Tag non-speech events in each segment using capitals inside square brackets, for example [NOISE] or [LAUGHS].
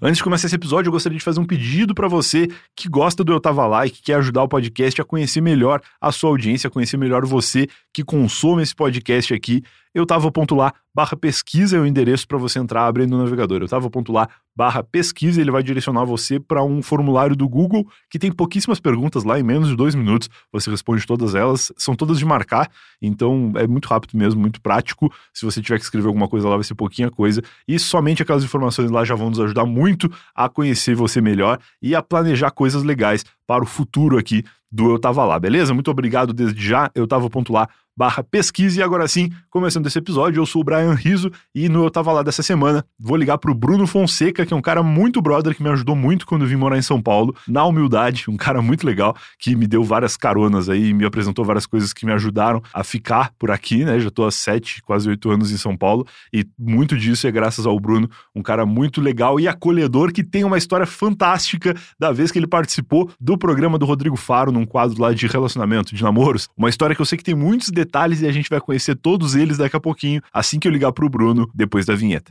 Antes de começar esse episódio, eu gostaria de fazer um pedido para você que gosta do Eu Tava Lá e que quer ajudar o podcast a conhecer melhor a sua audiência, a conhecer melhor você que consome esse podcast aqui. Eu tava.lá barra pesquisa é o endereço para você entrar abrindo o navegador. Eu tava.lá barra pesquisa, ele vai direcionar você para um formulário do Google que tem pouquíssimas perguntas lá, em menos de dois minutos você responde todas elas, são todas de marcar, então é muito rápido mesmo, muito prático. Se você tiver que escrever alguma coisa lá, vai ser pouquinha coisa, e somente aquelas informações lá já vão nos ajudar muito a conhecer você melhor e a planejar coisas legais para o futuro aqui do Eu Tava Lá, beleza? Muito obrigado desde já, eu tava.lá barra pesquisa. E agora sim, começando esse episódio, eu sou o Brian Riso e no Eu Tava Lá dessa semana, vou ligar pro Bruno Fonseca, que é um cara muito brother, que me ajudou muito quando vim morar em São Paulo, na humildade, um cara muito legal, que me deu várias caronas aí, me apresentou várias coisas que me ajudaram a ficar por aqui, né? Já tô há sete, quase oito anos em São Paulo e muito disso é graças ao Bruno, um cara muito legal e acolhedor que tem uma história fantástica da vez que ele participou do programa do Rodrigo Faro, num quadro lá de relacionamento, de namoros. Uma história que eu sei que tem muitos detalhes detalhes e a gente vai conhecer todos eles daqui a pouquinho, assim que eu ligar pro Bruno depois da vinheta.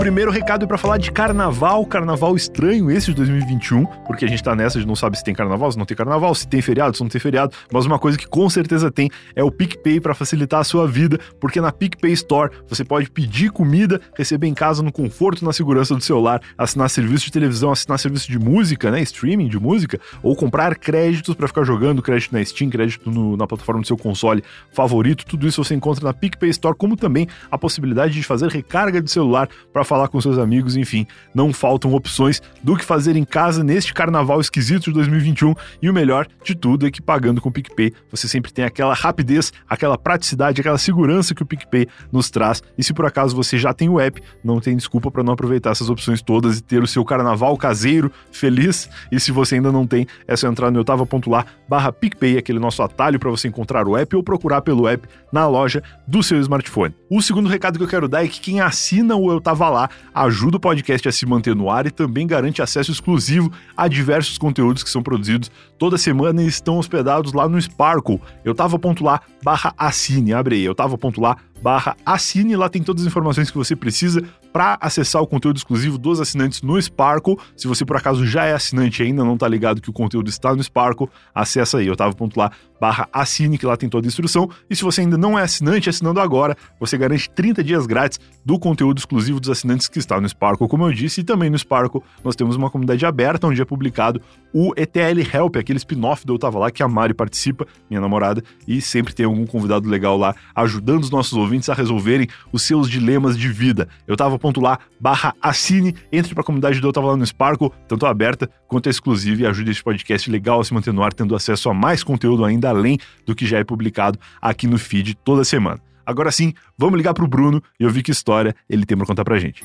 Primeiro recado é para falar de carnaval, carnaval estranho esse de 2021, porque a gente tá nessa de não sabe se tem carnaval, se não tem carnaval, se tem feriado, se não tem feriado, mas uma coisa que com certeza tem é o PicPay para facilitar a sua vida, porque na PicPay Store você pode pedir comida, receber em casa no conforto na segurança do celular, assinar serviço de televisão, assinar serviço de música, né, streaming de música, ou comprar créditos para ficar jogando, crédito na Steam, crédito no, na plataforma do seu console favorito, tudo isso você encontra na PicPay Store, como também a possibilidade de fazer recarga de celular para falar com seus amigos, enfim, não faltam opções do que fazer em casa neste carnaval esquisito de 2021 e o melhor de tudo é que pagando com o PicPay você sempre tem aquela rapidez, aquela praticidade, aquela segurança que o PicPay nos traz. E se por acaso você já tem o app, não tem desculpa para não aproveitar essas opções todas e ter o seu carnaval caseiro feliz. E se você ainda não tem, é só entrar no eutava.lá barra PicPay, aquele nosso atalho para você encontrar o app ou procurar pelo app na loja do seu smartphone. O segundo recado que eu quero dar é que quem assina o Eu Tava Lá ajuda o podcast a se manter no ar e também garante acesso exclusivo a diversos conteúdos que são produzidos toda semana e estão hospedados lá no Sparkle. Eu tava ponto lá barra assine, abre aí, eu lá barra assine, lá tem todas as informações que você precisa para acessar o conteúdo exclusivo dos assinantes no Sparkle. Se você por acaso já é assinante e ainda não está ligado que o conteúdo está no Sparkle, acessa aí, otavo.lá barra assine, que lá tem toda a instrução. E se você ainda não é assinante, assinando agora, você garante 30 dias grátis do conteúdo exclusivo dos assinantes que está no Sparkle, como eu disse, e também no Sparkle nós temos uma comunidade aberta onde é publicado o ETL Help, aquele spin-off do Eu Tava Lá, que a Mari participa, minha namorada, e sempre tem algum convidado legal lá ajudando os nossos ouvintes a resolverem os seus dilemas de vida. Eu tava lá, barra assine, entre pra comunidade do Eu Tava Lá no Sparkle, tanto aberta quanto exclusiva, e ajude esse podcast legal a se manter no ar, tendo acesso a mais conteúdo ainda além do que já é publicado aqui no feed toda semana. Agora sim, vamos ligar pro Bruno e ouvir que história ele tem pra contar pra gente.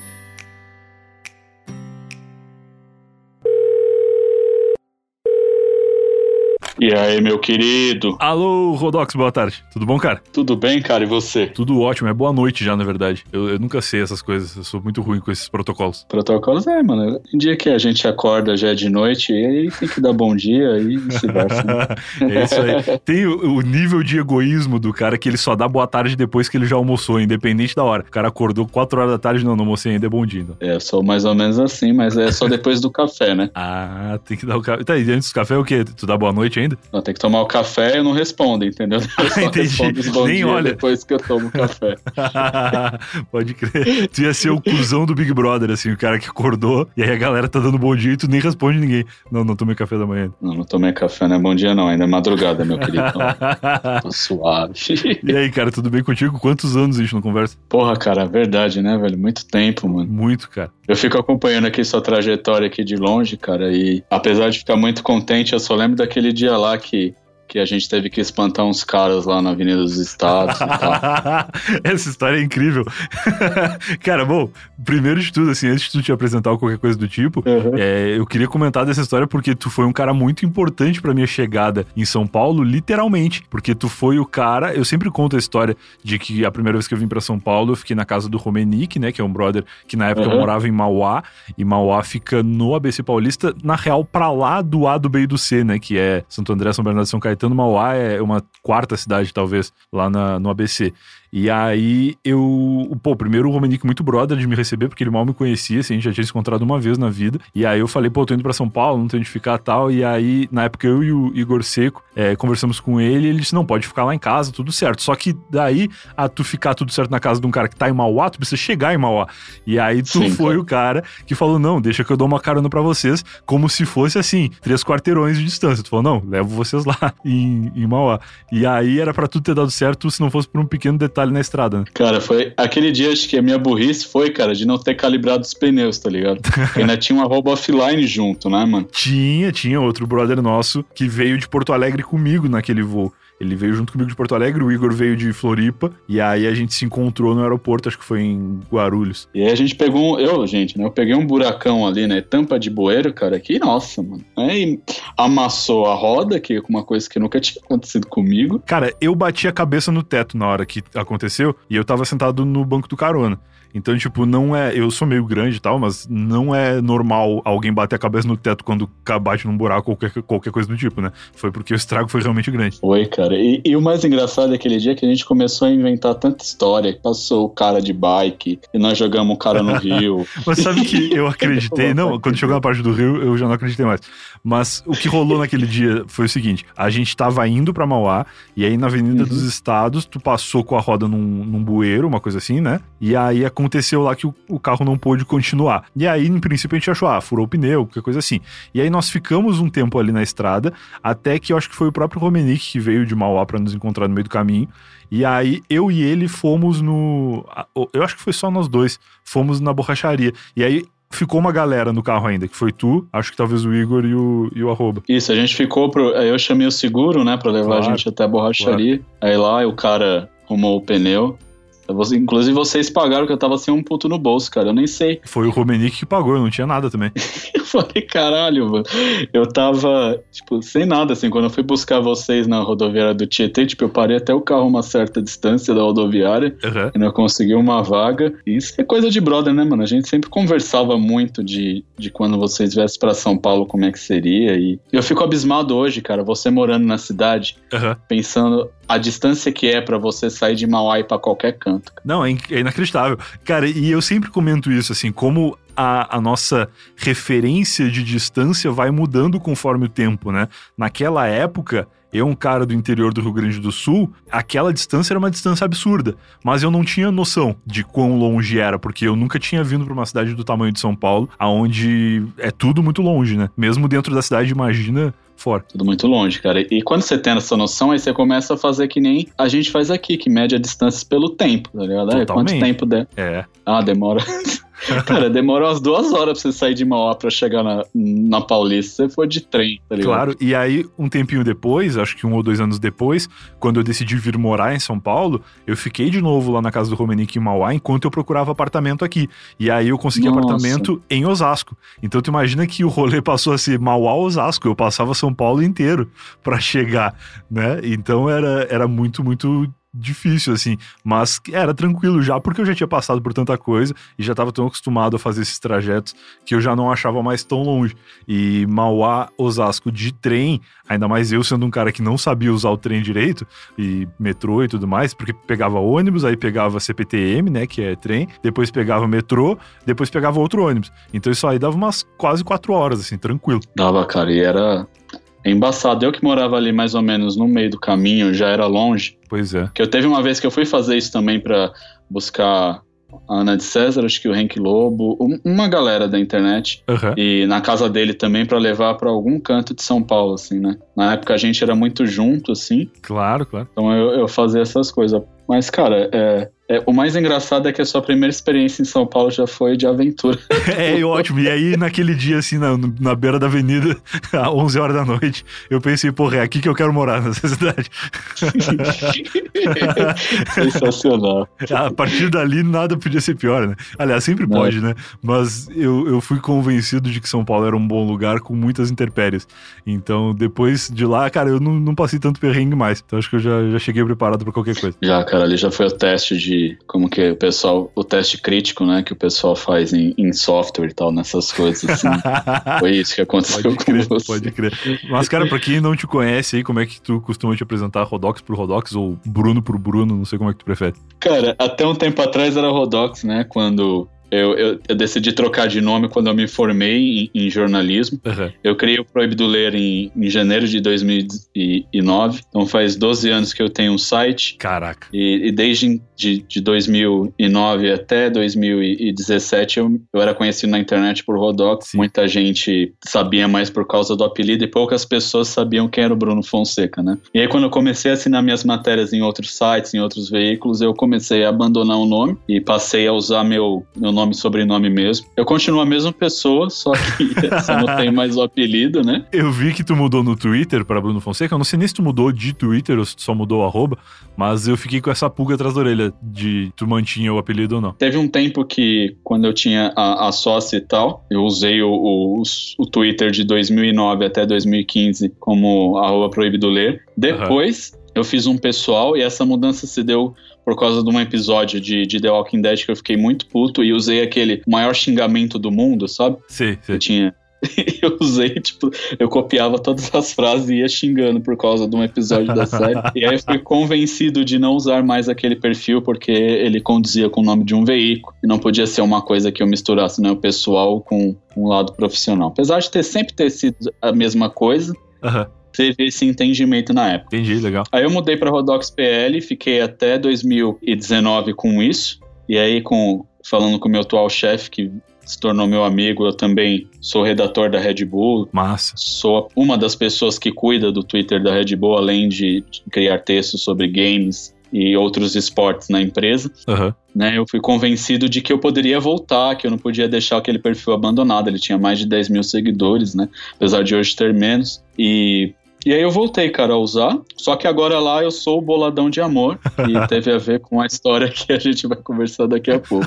E aí, meu querido? Alô, Rodox, boa tarde. Tudo bom, cara? Tudo bem, cara, e você? Tudo ótimo, é boa noite já, na verdade. Eu, eu nunca sei essas coisas, eu sou muito ruim com esses protocolos. Protocolos é, mano. Em dia que a gente acorda já é de noite, e aí tem que dar bom dia e vice-versa. [LAUGHS] Né? é isso aí. Tem o, o, nível de egoísmo do cara que ele só dá boa tarde depois que ele já almoçou, independente da hora. O cara acordou 4 horas da tarde, não, não almocei ainda, é bom dia. Então. É, sou mais ou menos assim, mas é só depois do café, né? [LAUGHS] ah, tem que dar o café. Tá, e antes do café o quê? Tu dá boa noite ainda? Não, tem que tomar o café e não respondo, entendeu? [LAUGHS] Eu só Entendi. Os bom Nem dia olha. depois que eu tomo café. [LAUGHS] Pode crer. Tu ia ser o cuzão do Big Brother, assim, o cara que acordou e aí a galera tá dando bom dia e tu nem responde ninguém. Não, não tomei café da manhã. Não, não tomei café, não é bom dia não, ainda é madrugada, meu querido. [LAUGHS] Tô suave. e aí, cara, tudo bem contigo? Quantos anos a gente não conversa? Porra, cara, verdade, né, velho? Muito tempo, mano. Muito, cara. Eu fico acompanhando aqui sua trajetória aqui de longe, cara, e apesar de ficar muito contente, eu só lembro daquele dia lá que que a gente teve que espantar uns caras lá na Avenida dos Estados e tal. [LAUGHS] Essa história é incrível. [LAUGHS] Cara, bom, primeiro de tudo, assim, antes de tu te apresentar ou qualquer coisa do tipo, uhum. é, eu queria comentar dessa história porque tu foi um cara muito importante para minha chegada em São Paulo, literalmente. Porque tu foi o cara, eu sempre conto a história de que a primeira vez que eu vim para São Paulo, eu fiquei na casa do Romenick, né, que é um brother que na época uhum. morava em Mauá, e Mauá fica no ABC Paulista, na real, pra lá do A, do B e do C, né, que é Santo André, São Bernardo, São Caetano Caetano Mauá é uma quarta cidade, talvez, lá na, no ABC. E aí eu. Pô, primeiro o Romanic muito brother de me receber, porque ele mal me conhecia, assim, a gente já tinha se encontrado uma vez na vida. E aí eu falei, pô, tô indo pra São Paulo, não tenho onde ficar tal. E aí, na época, eu e o Igor Seco é, conversamos com ele, e ele disse: não, pode ficar lá em casa, tudo certo. Só que daí, a tu ficar tudo certo na casa de um cara que tá em Mauá, tu precisa chegar em Mauá. E aí tu Sim, foi o cara que falou: não, deixa que eu dou uma carona para vocês, como se fosse assim, três quarteirões de distância. Tu falou: não, levo vocês lá [LAUGHS] em, em Mauá. E aí era para tudo ter dado certo se não fosse por um pequeno detalhe na estrada, né? Cara, foi aquele dia, acho que a minha burrice foi, cara, de não ter calibrado os pneus, tá ligado? [LAUGHS] ainda tinha uma roupa offline junto, né, mano? Tinha, tinha outro brother nosso que veio de Porto Alegre comigo naquele voo. Ele veio junto comigo de Porto Alegre, o Igor veio de Floripa, e aí a gente se encontrou no aeroporto, acho que foi em Guarulhos. E aí a gente pegou, eu, gente, né, eu peguei um buracão ali, né, tampa de bueiro, cara, que nossa, mano. Aí amassou a roda, que é uma coisa que nunca tinha acontecido comigo. Cara, eu bati a cabeça no teto na hora que aconteceu, e eu tava sentado no banco do carona. Então, tipo, não é. Eu sou meio grande e tal, mas não é normal alguém bater a cabeça no teto quando bate num buraco ou qualquer, qualquer coisa do tipo, né? Foi porque o estrago foi realmente grande. Foi, cara. E, e o mais engraçado é aquele dia que a gente começou a inventar tanta história. Passou o cara de bike e nós jogamos o cara no [LAUGHS] rio. mas sabe que [LAUGHS] eu acreditei? não, quando chegou na parte do rio, eu já não acreditei mais. Mas o que rolou naquele dia foi o seguinte: a gente tava indo pra Mauá, e aí na Avenida uhum. dos Estados, tu passou com a roda num, num bueiro, uma coisa assim, né? E aí a aconteceu lá que o, o, carro não pôde continuar. E aí, em princípio, a gente achou, ah, furou o pneu, qualquer coisa assim. E aí nós ficamos um tempo ali na estrada, até que eu acho que foi o próprio Romenick que veio de Mauá para nos encontrar no meio do caminho. E aí eu e ele fomos no. Eu acho que foi só nós dois. Fomos na borracharia. E aí ficou uma galera no carro ainda, que foi tu, acho que talvez o Igor e o, e o arroba. Isso, a gente ficou pro. Eu chamei o seguro, né, pra levar claro, a gente até a borracharia. Claro. Aí lá o cara arrumou o pneu. Você, inclusive, vocês pagaram que eu tava sem um puto no bolso, cara. Eu nem sei. [LAUGHS] Foi o Romenick que pagou, eu não tinha nada também. eu falei, caralho, mano. Eu tava, tipo, sem nada, assim. Quando eu fui buscar vocês na rodoviária do Tietê, tipo, eu parei até o carro uma certa distância da rodoviária. Uhum. E não consegui uma vaga. E isso é coisa de brother, né, mano? A gente sempre conversava muito de, de quando vocês viessem pra São Paulo, como é que seria. E eu fico abismado hoje, cara, você morando na cidade, uhum. pensando a distância que é para você sair de Mauá e para qualquer canto. Não, é, é, inacreditável. Cara, e eu sempre comento isso, assim, como a, a, nossa referência de distância vai mudando conforme o tempo, né? Naquela época, eu, um cara do interior do Rio Grande do Sul, aquela distância era uma distância absurda, mas eu não tinha noção de quão longe era, porque eu nunca tinha vindo para uma cidade do tamanho de São Paulo, aonde é tudo muito longe, né? Mesmo dentro da cidade, imagina fora. Tudo muito longe, cara. E quando você tem essa noção, aí você começa a fazer que nem a gente faz aqui, que mede a distância pelo tempo, tá ligado? É, quanto tempo der? É. Ah, demora. [LAUGHS] [LAUGHS] Cara, demorou umas duas horas pra você sair de Mauá pra chegar na, na Paulista. Você foi de trem, tá ligado? Claro, e aí, um tempinho depois, acho que um ou dois anos depois, quando eu decidi vir morar em São Paulo, eu fiquei de novo lá na casa do Romenick em Mauá enquanto eu procurava apartamento aqui. E aí eu consegui Nossa. apartamento em Osasco. Então tu imagina que o rolê passou a ser Mauá-Osasco. Eu passava São Paulo inteiro para chegar, né? Então era, era muito, muito difícil, assim. Mas era tranquilo já, porque eu já tinha passado por tanta coisa e já estava tão acostumado a fazer esses trajetos que eu já não achava mais tão longe. E Mauá, Osasco de trem, ainda mais eu sendo um cara que não sabia usar o trem direito, e metrô e tudo mais, porque pegava ônibus, aí pegava CPTM, né, que é trem, depois pegava metrô, depois pegava outro ônibus. Então isso aí dava umas quase quatro horas, assim, tranquilo. Dava, cara, e era é embaçado. Eu que morava ali mais ou menos no meio do caminho, já era longe. Pois é. Que eu teve uma vez que eu fui fazer isso também para buscar a Ana de César, acho que o Henk Lobo, uma galera da internet. Uhum. E na casa dele também para levar para algum canto de São Paulo, assim, né? Na época a gente era muito junto, assim. Claro, claro. Então eu, eu fazia essas coisas. Mas, cara, é, é, o mais engraçado é que a sua primeira experiência em São Paulo já foi de aventura. [LAUGHS] é, ótimo. E aí, naquele dia, assim, na, na beira da avenida, [LAUGHS] às 11 horas da noite, eu pensei, porra, é aqui que eu quero morar, [LAUGHS] nessa cidade. Sensacional. A partir dali, nada podia ser pior, né? Aliás, sempre pode, né? Mas eu, eu fui convencido de que São Paulo era um bom lugar com muitas intempéries. Então, depois de lá, cara, eu não, não passei tanto perrengue mais. Então, acho que eu já, já cheguei preparado para qualquer coisa. Já, cara, ali já foi o teste de de como que o pessoal, o teste crítico, né, que o pessoal faz em, em software e tal, nessas coisas assim. [LAUGHS] Foi isso que aconteceu pode crer, com você. Pode crer. Mas, cara, pra quem não te conhece aí, como é que tu costuma te apresentar Rodox pro Rodox ou Bruno pro Bruno? Não sei como é que tu prefere. Cara, até um tempo atrás era Rodox, né? Quando eu, eu, eu, decidi trocar de nome quando eu me formei em, em jornalismo. Uhum. Eu criei o Proibido Ler em, em, janeiro de 2009. Então faz 12 anos que eu tenho um site. Caraca. E, e desde de, de 2009 até 2017 eu, eu era conhecido na internet por Rodox. Sim. Muita gente sabia mais por causa do apelido e poucas pessoas sabiam quem era o Bruno Fonseca, né? E aí quando eu comecei a assinar minhas matérias em outros sites, em outros veículos, eu comecei a abandonar o nome e passei a usar meu, meu nome e sobrenome mesmo. Eu continuo a mesma pessoa, só que [LAUGHS] só não tem mais o apelido, né? Eu vi que tu mudou no Twitter para Bruno Fonseca. Eu não sei nem se tu mudou de Twitter ou se tu só mudou o arroba, mas eu fiquei com essa pulga atrás da orelha de tu mantinha o apelido ou não. Teve um tempo que, quando eu tinha a, a sócia e tal, eu usei o, o, o Twitter de 2009 até 2015 como arroba proibido ler. Depois, uhum. eu fiz um pessoal e essa mudança se deu por causa de um episódio de, de The Walking Dead que eu fiquei muito puto e usei aquele maior xingamento do mundo, sabe? Sim, sim. Eu tinha. [LAUGHS] eu usei, tipo, eu copiava todas as frases e ia xingando por causa de um episódio da série. E aí eu fui convencido de não usar mais aquele perfil porque ele condizia com o nome de um veículo e não podia ser uma coisa que eu misturasse, né, o pessoal com um lado profissional. Apesar de ter sempre ter sido a mesma coisa, uhum teve esse entendimento na época. Entendi, legal. Aí eu mudei para Rodox PL, fiquei até 2019 com isso. E aí, com falando com o meu atual chefe, que se tornou meu amigo, eu também sou redator da Red Bull. Massa. Sou uma das pessoas que cuida do Twitter da Red Bull, além de criar textos sobre games e outros esportes na empresa. Uhum. Né, eu fui convencido de que eu poderia voltar, que eu não podia deixar aquele perfil abandonado. Ele tinha mais de 10 mil seguidores, né? Apesar de hoje ter menos. E e aí eu voltei, cara, a usar. Só que agora lá eu sou o boladão de amor. E [LAUGHS] teve a ver com a história que a gente vai conversar daqui a pouco.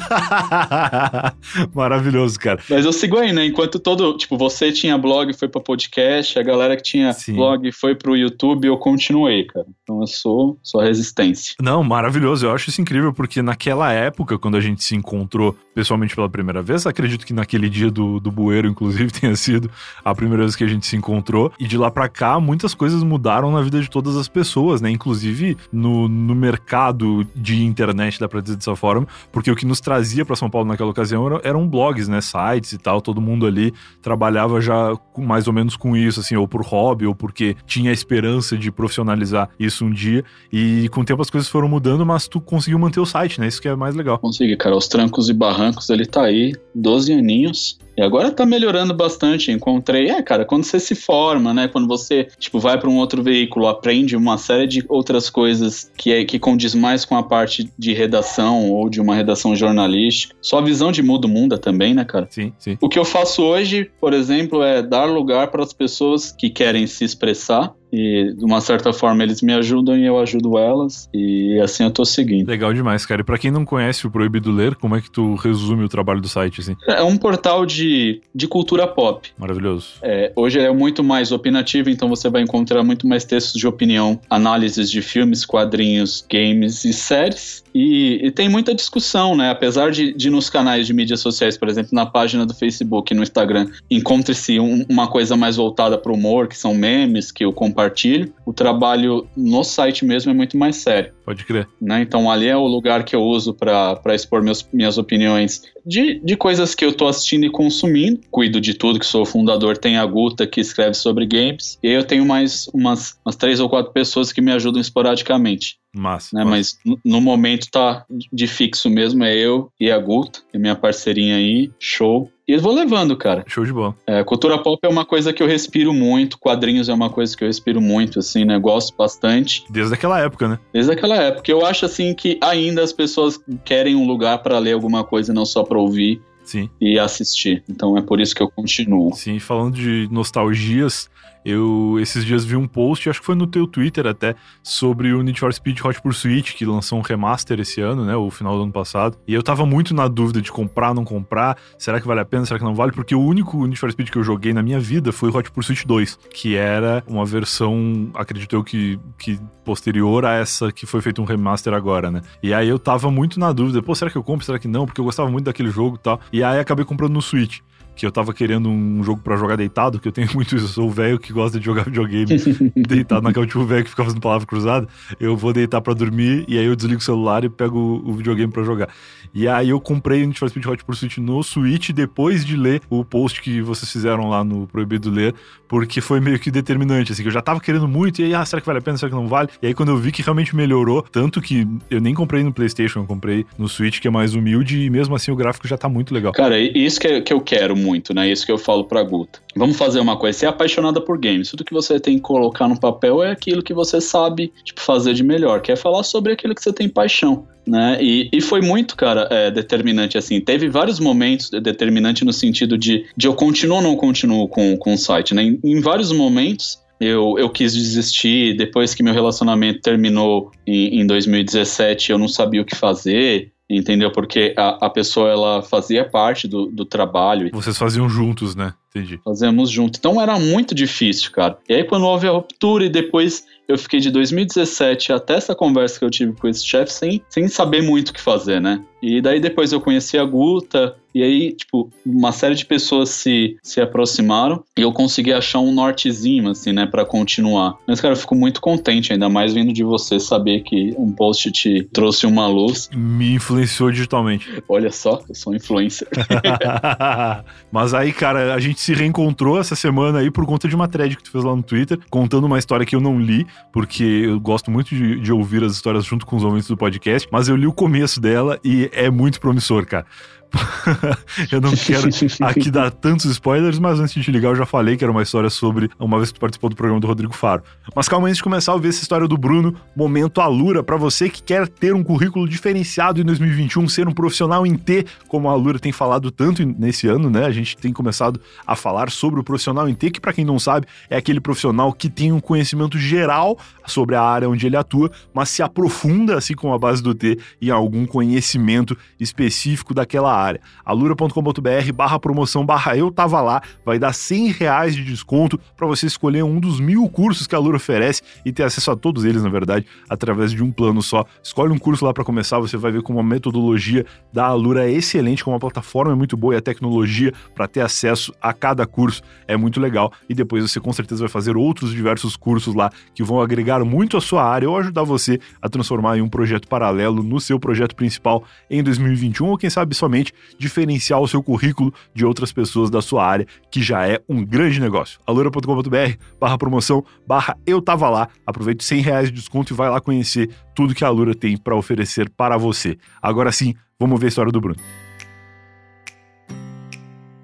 [LAUGHS] Maravilhoso, cara. Mas eu sigo aí, né? Enquanto todo. Tipo, você tinha blog, foi pra podcast, a galera que tinha Sim. blog foi pro YouTube, eu continuei, cara. Então eu sou, a resistência. Não, maravilhoso. Eu acho isso incrível, porque naquela época, quando a gente se encontrou pessoalmente pela primeira vez, acredito que naquele dia do, do bueiro, inclusive, [LAUGHS] tenha sido a primeira vez que a gente se encontrou. E de lá pra cá, muitas muitas coisas mudaram na vida de todas as pessoas, né? Inclusive no, no mercado de internet, dá pra dizer dessa forma, porque o que nos trazia para São Paulo naquela ocasião eram, eram blogs, né? Sites e tal, todo mundo ali trabalhava já com, mais ou menos com isso, assim, ou por hobby, ou porque tinha a esperança de profissionalizar isso um dia. E com o tempo as coisas foram mudando, mas tu conseguiu manter o site, né? Isso que é mais legal. Consegui, cara. Os trancos e barrancos, ele tá aí, 12 aninhos. E agora tá melhorando bastante. Encontrei, é, cara, quando você se forma, né? Quando você, tipo, vai para um outro veículo, aprende uma série de outras coisas que é que condiz mais com a parte de redação ou de uma redação jornalística. Sua visão de mundo muda também, né, cara? Sim, sim. O que eu faço hoje, por exemplo, é dar lugar para as pessoas que querem se expressar e de uma certa forma eles me ajudam e eu ajudo elas. E assim eu tô seguindo. Legal demais, cara. E pra quem não conhece o Proibido Ler, como é que tu resume o trabalho do site, assim? É um portal de, de cultura pop. Maravilhoso. É, hoje é muito mais opinativo, então você vai encontrar muito mais textos de opinião, análises de filmes, quadrinhos, games e séries. E, e, tem muita discussão, né? Apesar de, de nos canais de mídias sociais, por exemplo, na página do Facebook e no Instagram, encontre-se um, uma coisa mais voltada para o humor, que são memes que eu compartilho, o trabalho no site mesmo é muito mais sério. Pode crer. Né? Então ali é o lugar que eu uso para expor meus, minhas opiniões de, de coisas que eu tô assistindo e consumindo. Cuido de tudo, que sou o fundador, tem a Guta que escreve sobre games. E aí eu tenho mais umas, umas três ou quatro pessoas que me ajudam esporadicamente. Massa, né? Mas no, momento tá de fixo mesmo, é eu e a Guta, é minha parceirinha aí, show. E eu vou levando, cara. Show de bola. É, cultura pop é uma coisa que eu respiro muito, quadrinhos é uma coisa que eu respiro muito, assim, né? Gosto bastante. Desde aquela época, né? Desde aquela época. Eu acho, assim, que ainda as pessoas querem um lugar para ler alguma coisa, não só para ouvir. Sim. e assistir. Então é por isso que eu continuo. Sim, falando de nostalgias, eu esses dias vi um post, acho que foi no teu Twitter até, sobre o Need for Speed Hot Pursuit, que lançou um remaster esse ano, né, o final do ano passado. E eu tava muito na dúvida de comprar, não comprar, será que vale a pena, será que não vale? Porque o único Need for Speed que eu joguei na minha vida foi Hot Pursuit 2, que era uma versão, acredito eu, que, que posterior a essa que foi feito um remaster agora, né? E aí eu tava muito na dúvida, pô, será que eu compro, será que não? Porque eu gostava muito daquele jogo e tal. E aí acabei comprando no Switch que eu tava querendo um jogo para jogar deitado, que eu tenho [LAUGHS] muito isso, eu sou o velho que gosta de jogar videogame [LAUGHS] deitado na cama, tipo o velho que fica fazendo palavra cruzada, eu vou deitar para dormir e aí eu desligo o celular e pego o videogame para jogar. E aí eu comprei o Need for Speed Hot Pursuit no Switch depois de ler o post que vocês fizeram lá no Proibido Ler, porque foi meio que determinante, assim, que eu já tava querendo muito, e aí, ah, será que vale a pena, será que não vale? E aí quando eu vi que realmente melhorou, tanto que eu nem comprei no Playstation, eu comprei no Switch, que é mais humilde, e mesmo assim o gráfico já tá muito legal. Cara, isso que, que eu quero muito, né? Isso que eu falo pra Guta. Vamos fazer uma coisa, você é apaixonada por games, tudo que você tem que colocar no papel é aquilo que você sabe, tipo, fazer de melhor, que é falar sobre aquilo que você tem paixão né? E, e foi muito, cara, é, determinante, assim. Teve vários momentos determinante no sentido de, de eu continuo ou não continuo com, com o site, né? Em, em vários momentos eu, eu quis desistir. Depois que meu relacionamento terminou em, em 2017, eu não sabia o que fazer entendeu? Porque a, a pessoa ela fazia parte do, do trabalho. Vocês faziam juntos, né? Entendi. Fazemos juntos. Então era muito difícil, cara. E aí quando houve a ruptura e depois eu fiquei de 2017 até essa conversa que eu tive com esse chefe sem, sem saber muito o que fazer, né? E daí depois eu conheci a Guta, e aí, tipo, uma série de pessoas se, se aproximaram e eu consegui achar um nortezinho, assim, né, para continuar. Mas, cara, eu fico muito contente, ainda mais vindo de você saber que um post te trouxe uma luz. Me influenciou digitalmente. [LAUGHS] Olha só, eu sou um influencer. [LAUGHS] [LAUGHS] Mas aí, cara, a gente se reencontrou essa semana aí por conta de uma thread que tu fez lá no Twitter, contando uma história que eu não li, porque eu gosto muito de, de ouvir as histórias junto com os ouvintes do podcast, mas eu li o começo dela e é muito promissor, cara. [LAUGHS] eu não quero aqui dar tantos spoilers, mas antes de te ligar, eu já falei que era uma história sobre uma vez que tu participou do programa do Rodrigo Faro. Mas calma, antes de começar a ouvir essa história do Bruno, momento Alura, para você que quer ter um currículo diferenciado em 2021, ser um profissional em T, como a Alura tem falado tanto nesse ano, né? A gente tem começado a falar sobre o profissional em T, que para quem não sabe, é aquele profissional que tem um conhecimento geral sobre a área onde ele atua, mas se aprofunda, assim como a base do T, em algum conhecimento específico daquela área. alura.com.br barra promoção barra eu tava lá, vai dar 100 reais de desconto para você escolher um dos mil cursos que a Alura oferece e ter acesso a todos eles, na verdade, através de um plano só. Escolhe um curso lá para começar, você vai ver como a metodologia da Alura é excelente, como a plataforma é muito boa e a tecnologia para ter acesso a cada curso é muito legal. E depois você com certeza vai fazer outros diversos cursos lá que vão agregar muito a sua área ou ajudar você a transformar em um projeto paralelo no seu projeto principal em 2021 ou quem sabe somente diferenciar o seu currículo de outras pessoas da sua área, que já é um grande negócio. alura.com.br barra promoção, barra eu tava lá. Aproveite 100 reais de desconto e vai lá conhecer tudo que a Alura tem para oferecer para você. Agora sim, vamos ver a história do Bruno.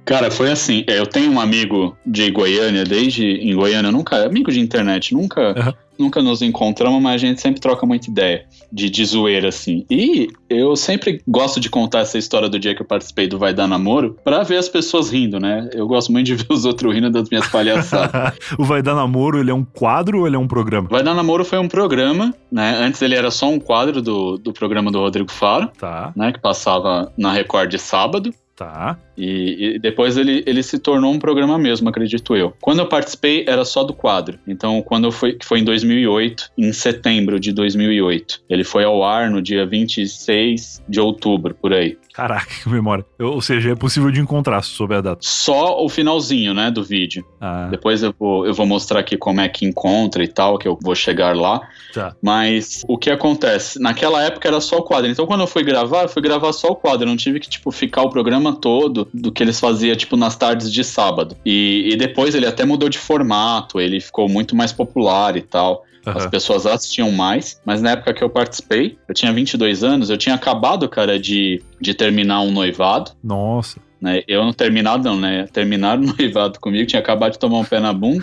Cara, foi assim. Eu tenho um amigo de Goiânia, desde em Goiânia, nunca. Amigo de internet, nunca. Uhum nunca nos encontramos, mas a gente sempre troca muita ideia de, de zoeira, assim. E eu sempre gosto de contar essa história do dia que eu participei do Vai Dar Namoro pra ver as pessoas rindo, né? Eu gosto muito de ver os outros rindo das minhas palhaçadas. [LAUGHS] o Vai Dar Namoro, ele é um quadro ou ele é um programa? Vai Dar Namoro foi um programa, né? Antes ele era só um quadro do, do programa do Rodrigo Faro, tá. né? Que passava na Record de sábado. Tá. E, e, depois ele, ele se tornou um programa mesmo, acredito eu. Quando eu participei, era só do quadro. Então, quando eu fui, que foi em 2008, em setembro de 2008. Ele foi ao ar no dia 26 de outubro, por aí. Caraca, [LAUGHS] que memória. ou seja, é possível de encontrar sob a data. Só o finalzinho, né, do vídeo. Ah. Depois eu vou, eu vou mostrar aqui como é que encontra e tal, que eu vou chegar lá. Tá. Mas o que acontece? Naquela época era só o quadro. Então, quando eu fui gravar, eu fui gravar só o quadro. Eu não tive que, tipo, ficar o programa todo do, que eles faziam, tipo, nas tardes de sábado. E, e depois ele até mudou de formato, ele ficou muito mais popular e tal. Uhum. As pessoas assistiam mais, mas na época que eu participei, eu tinha 22 anos, eu tinha acabado, cara, de, de terminar um noivado. Nossa né? Eu não terminado não, né? Terminaram no [LAUGHS] noivado comigo, tinha acabado de tomar um pé na bunda.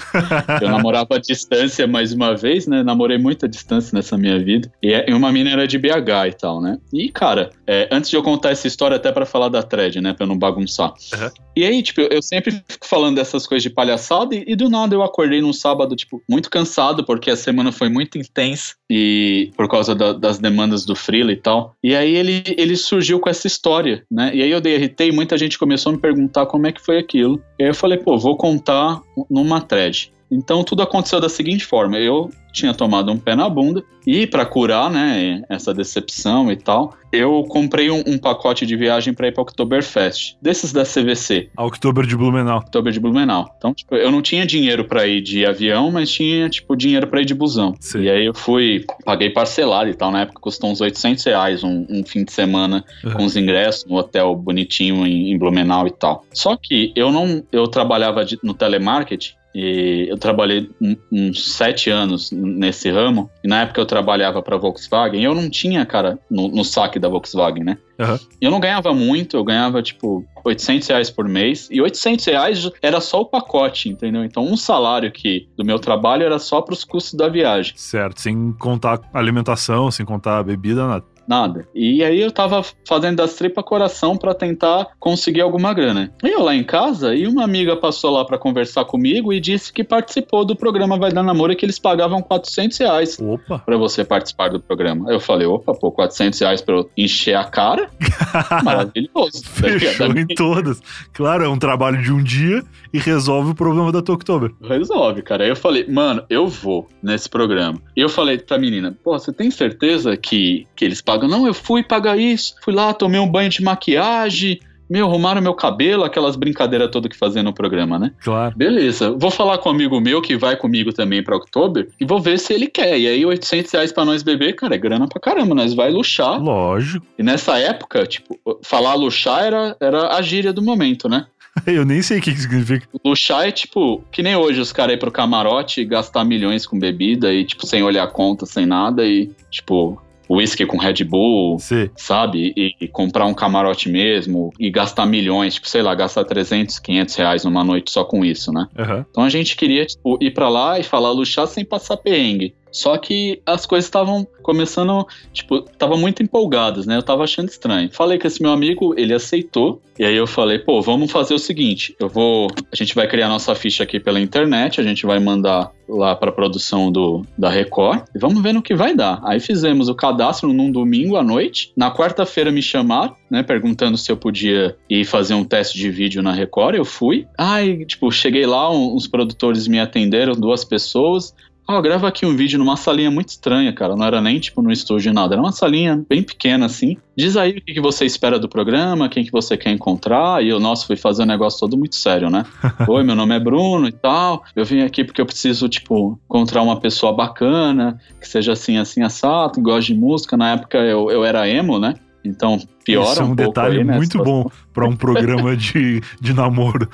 eu namorava à distância mais uma vez, né? Namorei muita distância nessa minha vida. E, uma mina era de BH e tal, né? E, cara, é, antes de eu contar essa história, até para falar da thread, né? Pra eu não bagunçar. Uhum. E aí, tipo, eu sempre fico falando dessas coisas de palhaçada e, e do nada eu acordei num sábado, tipo, muito cansado, porque a semana foi muito intensa e por causa da, das demandas do Freela e tal. E aí ele, ele surgiu com essa história, né? E aí eu derritei e muita gente começou a me perguntar como é que foi aquilo. E aí eu falei, pô, vou contar numa thread. Então tudo aconteceu da seguinte forma: eu tinha tomado um pé na bunda e para curar, né, essa decepção e tal, eu comprei um, um pacote de viagem para ir para Oktoberfest, desses da CVC. A Oktober de Blumenau. Oktober de Blumenau. Então, tipo, eu não tinha dinheiro para ir de avião, mas tinha, tipo, dinheiro para ir de busão. Sim. E aí eu fui, paguei parcelado e tal, na época custou uns 800 reais um, um fim de semana uhum. com os ingressos no hotel bonitinho em, em Blumenau e tal. Só que eu não, eu trabalhava de, no telemarketing e eu trabalhei uns sete anos nesse ramo. E na época eu trabalhava para Volkswagen. eu não tinha, cara, no, no saque da Volkswagen, né? Uhum. Eu não ganhava muito, eu ganhava tipo 800 reais por mês. E 800 reais era só o pacote, entendeu? Então um salário que do meu trabalho era só para os custos da viagem. Certo, sem contar alimentação, sem contar bebida, nada nada. E aí eu tava fazendo das tripas coração para tentar conseguir alguma grana. E eu lá em casa, e uma amiga passou lá para conversar comigo e disse que participou do programa Vai Dar Namoro e que eles pagavam 400 reais para você participar do programa. Eu falei, opa, pô, 400 reais pra eu encher a cara? [LAUGHS] Maravilhoso. Fechou em todas. Claro, é um trabalho de um dia e resolve o problema da Toktober. Resolve, cara. Aí eu falei, mano, eu vou nesse programa. E eu falei pra menina, pô, você tem certeza que, que eles pagam? Não, eu fui pagar isso. Fui lá, tomei um banho de maquiagem, meu, arrumaram meu cabelo, aquelas brincadeiras todas que fazia no programa, né? Claro. Beleza, vou falar com um amigo meu que vai comigo também pra Oktober e vou ver se ele quer. E aí, 800 reais pra nós beber, cara, é grana pra caramba, nós vai luxar. Lógico. E nessa época, tipo, falar luxar era, era a gíria do momento, né? [LAUGHS] Eu nem sei o que, que significa. Luxar é tipo, que nem hoje os caras ir pro camarote e gastar milhões com bebida e, tipo, sem olhar a conta, sem nada e, tipo, whisky com Red Bull, Sim. sabe? E, e, comprar um camarote mesmo e gastar milhões, tipo, sei lá, gastar 300, 500 reais numa noite só com isso, né? Uhum. Então a gente queria, tipo, ir para lá e falar luxar sem passar perrengue. Só que as coisas estavam começando, tipo, tava muito empolgadas, né? Eu tava achando estranho. Falei com esse meu amigo, ele aceitou. E aí eu falei, pô, vamos fazer o seguinte, eu vou, a gente vai criar nossa ficha aqui pela internet, a gente vai mandar lá para produção do da Record e vamos ver no que vai dar. Aí fizemos o cadastro num domingo à noite. Na quarta-feira me chamaram, né, perguntando se eu podia ir fazer um teste de vídeo na Record. Eu fui. Aí, tipo, cheguei lá, uns produtores me atenderam, duas pessoas. Ó, oh, grava aqui um vídeo numa salinha muito estranha, cara. Não era nem tipo no estúdio nada. Era uma salinha bem pequena assim. Diz aí o que, que você espera do programa, quem que você quer encontrar. E eu, nossa, fui fazer um negócio todo muito sério, né? [LAUGHS] Oi, meu nome é Bruno e tal. Eu vim aqui porque eu preciso, tipo, encontrar uma pessoa bacana, que seja assim, assim, assado, que goste de música. Na época eu, eu era emo, né? Então, piora Isso é um, um detalhe aí, né, muito bom para um programa de, de namoro.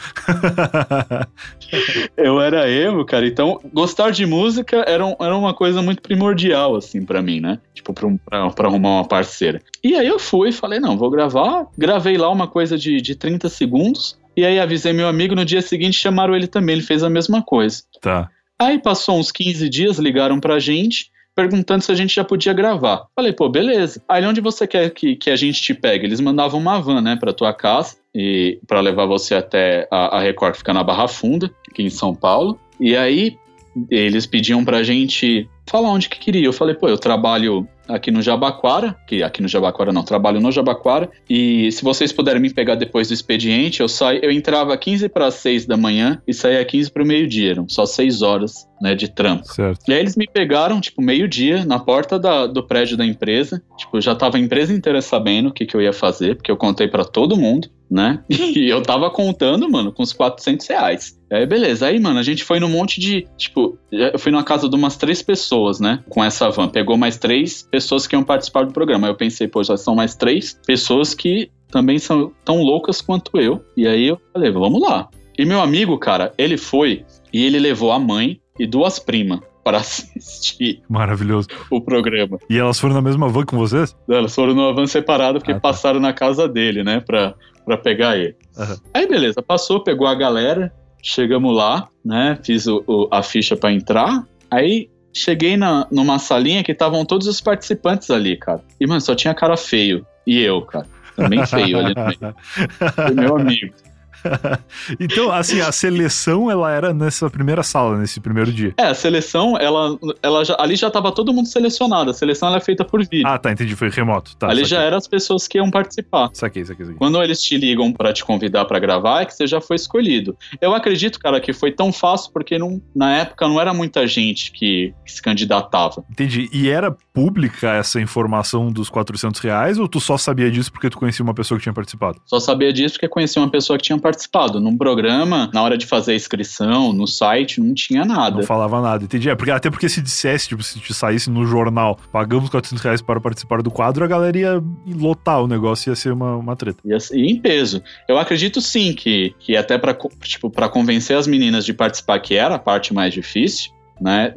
[LAUGHS] eu era emo, cara. Então, gostar de música era, um, era uma coisa muito primordial, assim, para mim, né? Tipo, pra, um, pra, pra, arrumar uma parceira. E aí eu fui falei, não, vou gravar. Gravei lá uma coisa de, de 30 segundos. E aí avisei meu amigo, no dia seguinte chamaram ele também, ele fez a mesma coisa. Tá. Aí passou uns 15 dias, ligaram pra gente perguntando se a gente já podia gravar. Falei, pô, beleza. Aí onde você quer que, que a gente te pegue? Eles mandavam uma van, né, pra tua casa e para levar você até a, a Record, que fica na Barra Funda, aqui em São Paulo. E aí eles pediam pra gente falar onde que queria. Eu falei, pô, eu trabalho aqui no Jabaquara, que aqui no Jabaquara não, trabalho no Jabaquara, e se vocês puderem me pegar depois do expediente, eu saio, eu entrava 15 para 6 da manhã e saía 15 para o meio-dia, eram só 6 horas, né, de trampo. Certo. E aí eles me pegaram, tipo, meio-dia, na porta da, do prédio da empresa, tipo, já tava a empresa inteira sabendo o que, que eu ia fazer, porque eu contei para todo mundo, né? [LAUGHS] E eu tava contando, mano, com uns 400 reais. Aí, beleza. Aí, mano, a gente foi num monte de. Tipo, eu fui numa casa de umas três pessoas, né? Com essa van. Pegou mais três pessoas que iam participar do programa. Aí eu pensei, pô, já são mais três pessoas que também são tão loucas quanto eu. E aí eu falei, vamos lá. E meu amigo, cara, ele foi e ele levou a mãe e duas primas para [LAUGHS] assistir. Maravilhoso. O programa. E elas foram na mesma van com vocês? Elas foram numa van separada porque ah, tá. passaram na casa dele, né? Pra, pra pegar ele. Uhum. Aí beleza, passou, pegou a galera, chegamos lá, né? Fiz o, o a ficha para entrar. Aí cheguei na, numa salinha que estavam todos os participantes ali, cara. E, mano, só tinha cara feio. E eu, cara. Também feio ali no meio. [LAUGHS] Meu amigo. [LAUGHS] então, assim, a seleção ela era nessa primeira sala, nesse primeiro dia. É, a seleção, ela, ela já, ali já tava todo mundo selecionado. A seleção é feita por vídeo. Ah, tá, entendi, foi remoto. Tá, ali já eram as pessoas que iam participar. Saquei, saquei, saquei. Quando eles te ligam para te convidar para gravar, é que você já foi escolhido. Eu acredito, cara, que foi tão fácil porque não, na época não era muita gente que, que se candidatava. Entendi. E era pública essa informação dos 400 reais ou tu só sabia disso porque tu conhecia uma pessoa que tinha participado? Só sabia disso porque conhecia uma pessoa que tinha participado participado. Num programa, na hora de fazer a inscrição, no site, não tinha nada. Não falava nada, entendi. É, porque, até porque se dissesse, tipo, se te saísse no jornal, pagamos 400 reais para participar do quadro, a galera ia lotar o negócio, ia ser uma, uma treta. Ia ser, em peso. Eu acredito sim que, que até para tipo, convencer as meninas de participar, que era a parte mais difícil, né?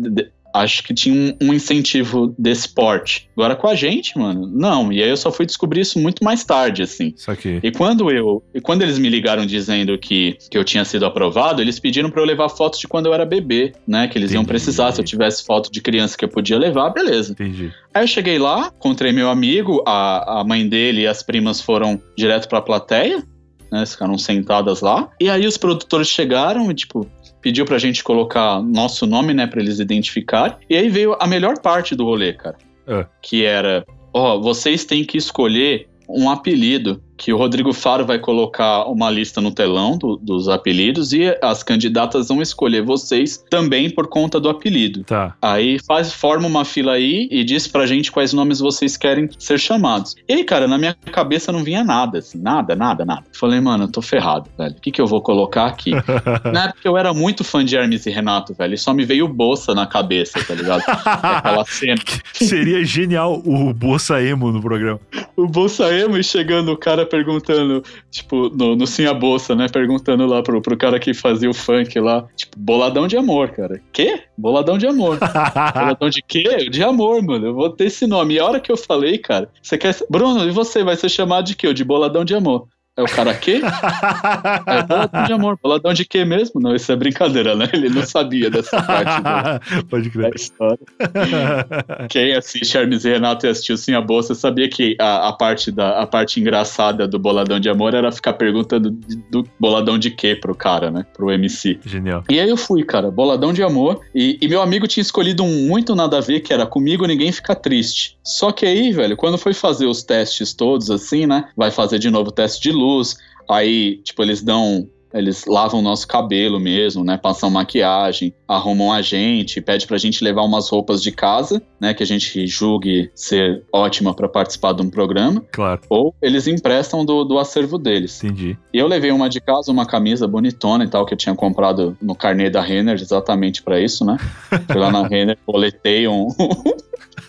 Acho que tinha um, um, incentivo desse porte. Agora com a gente, mano, não. E aí eu só fui descobrir isso muito mais tarde, assim. Isso aqui. E quando eu, e quando eles me ligaram dizendo que, que eu tinha sido aprovado, eles pediram para eu levar fotos de quando eu era bebê, né? Que eles Entendi. iam precisar. Se eu tivesse foto de criança que eu podia levar, beleza. Entendi. Aí eu cheguei lá, encontrei meu amigo, a, a mãe dele e as primas foram direto pra plateia. Né, ficaram sentadas lá. E aí os produtores chegaram e, tipo, pediu pra gente colocar nosso nome, né, pra eles identificarem. E aí veio a melhor parte do rolê, cara. É. Que era, ó, vocês têm que escolher um apelido que o Rodrigo Faro vai colocar uma lista no telão do, dos apelidos e as candidatas vão escolher vocês também por conta do apelido. Tá. Aí faz, forma uma fila aí e diz pra gente quais nomes vocês querem ser chamados. E aí, cara, na minha cabeça não vinha nada, assim, nada, nada, nada. Falei, mano, eu tô ferrado, velho. O que que eu vou colocar aqui? [LAUGHS] na época eu era muito fã de Hermes e Renato, velho. E só me veio o Bolsa na cabeça, tá ligado? [LAUGHS] Aquela cena. Seria genial o Bolsa Emo no programa. O Bolsa Emo e chegando o cara perguntando, tipo, no, no Sim a Bolsa, né? Perguntando lá pro, pro cara que fazia o funk lá, tipo, boladão de amor, cara. Quê? Boladão de amor. [LAUGHS] boladão de quê? De amor, mano. Eu vou ter esse nome. E a hora que eu falei, cara, você quer. Bruno, e você vai ser chamado de quê? De boladão de amor. É o cara quê? [LAUGHS] É boladão de amor. Boladão de quê mesmo? Não, isso é brincadeira, né? Ele não sabia dessa parte do, [LAUGHS] Pode crer. da história. Quem assiste Hermes e Renato e assistiu Sim a Bolsa sabia que a, a, parte da, a parte engraçada do Boladão de Amor era ficar perguntando do, do boladão de quê pro cara, né? Pro MC. Genial. E aí eu fui, cara, Boladão de Amor. E, e meu amigo tinha escolhido um muito nada a ver, que era Comigo Ninguém Fica Triste. Só que aí, velho, quando foi fazer os testes todos, assim, né? Vai fazer de novo o teste de luz. Aí, tipo, eles dão eles lavam nosso cabelo mesmo, né? Passam maquiagem, arrumam a gente, pede pra gente levar umas roupas de casa, né? Que a gente julgue ser ótima para participar de um programa. Claro. Ou eles emprestam do, do acervo deles. Entendi. E eu levei uma de casa, uma camisa bonitona e tal, que eu tinha comprado no carnê da Renner exatamente para isso, né? [LAUGHS] Fui lá na Renner, coletei um.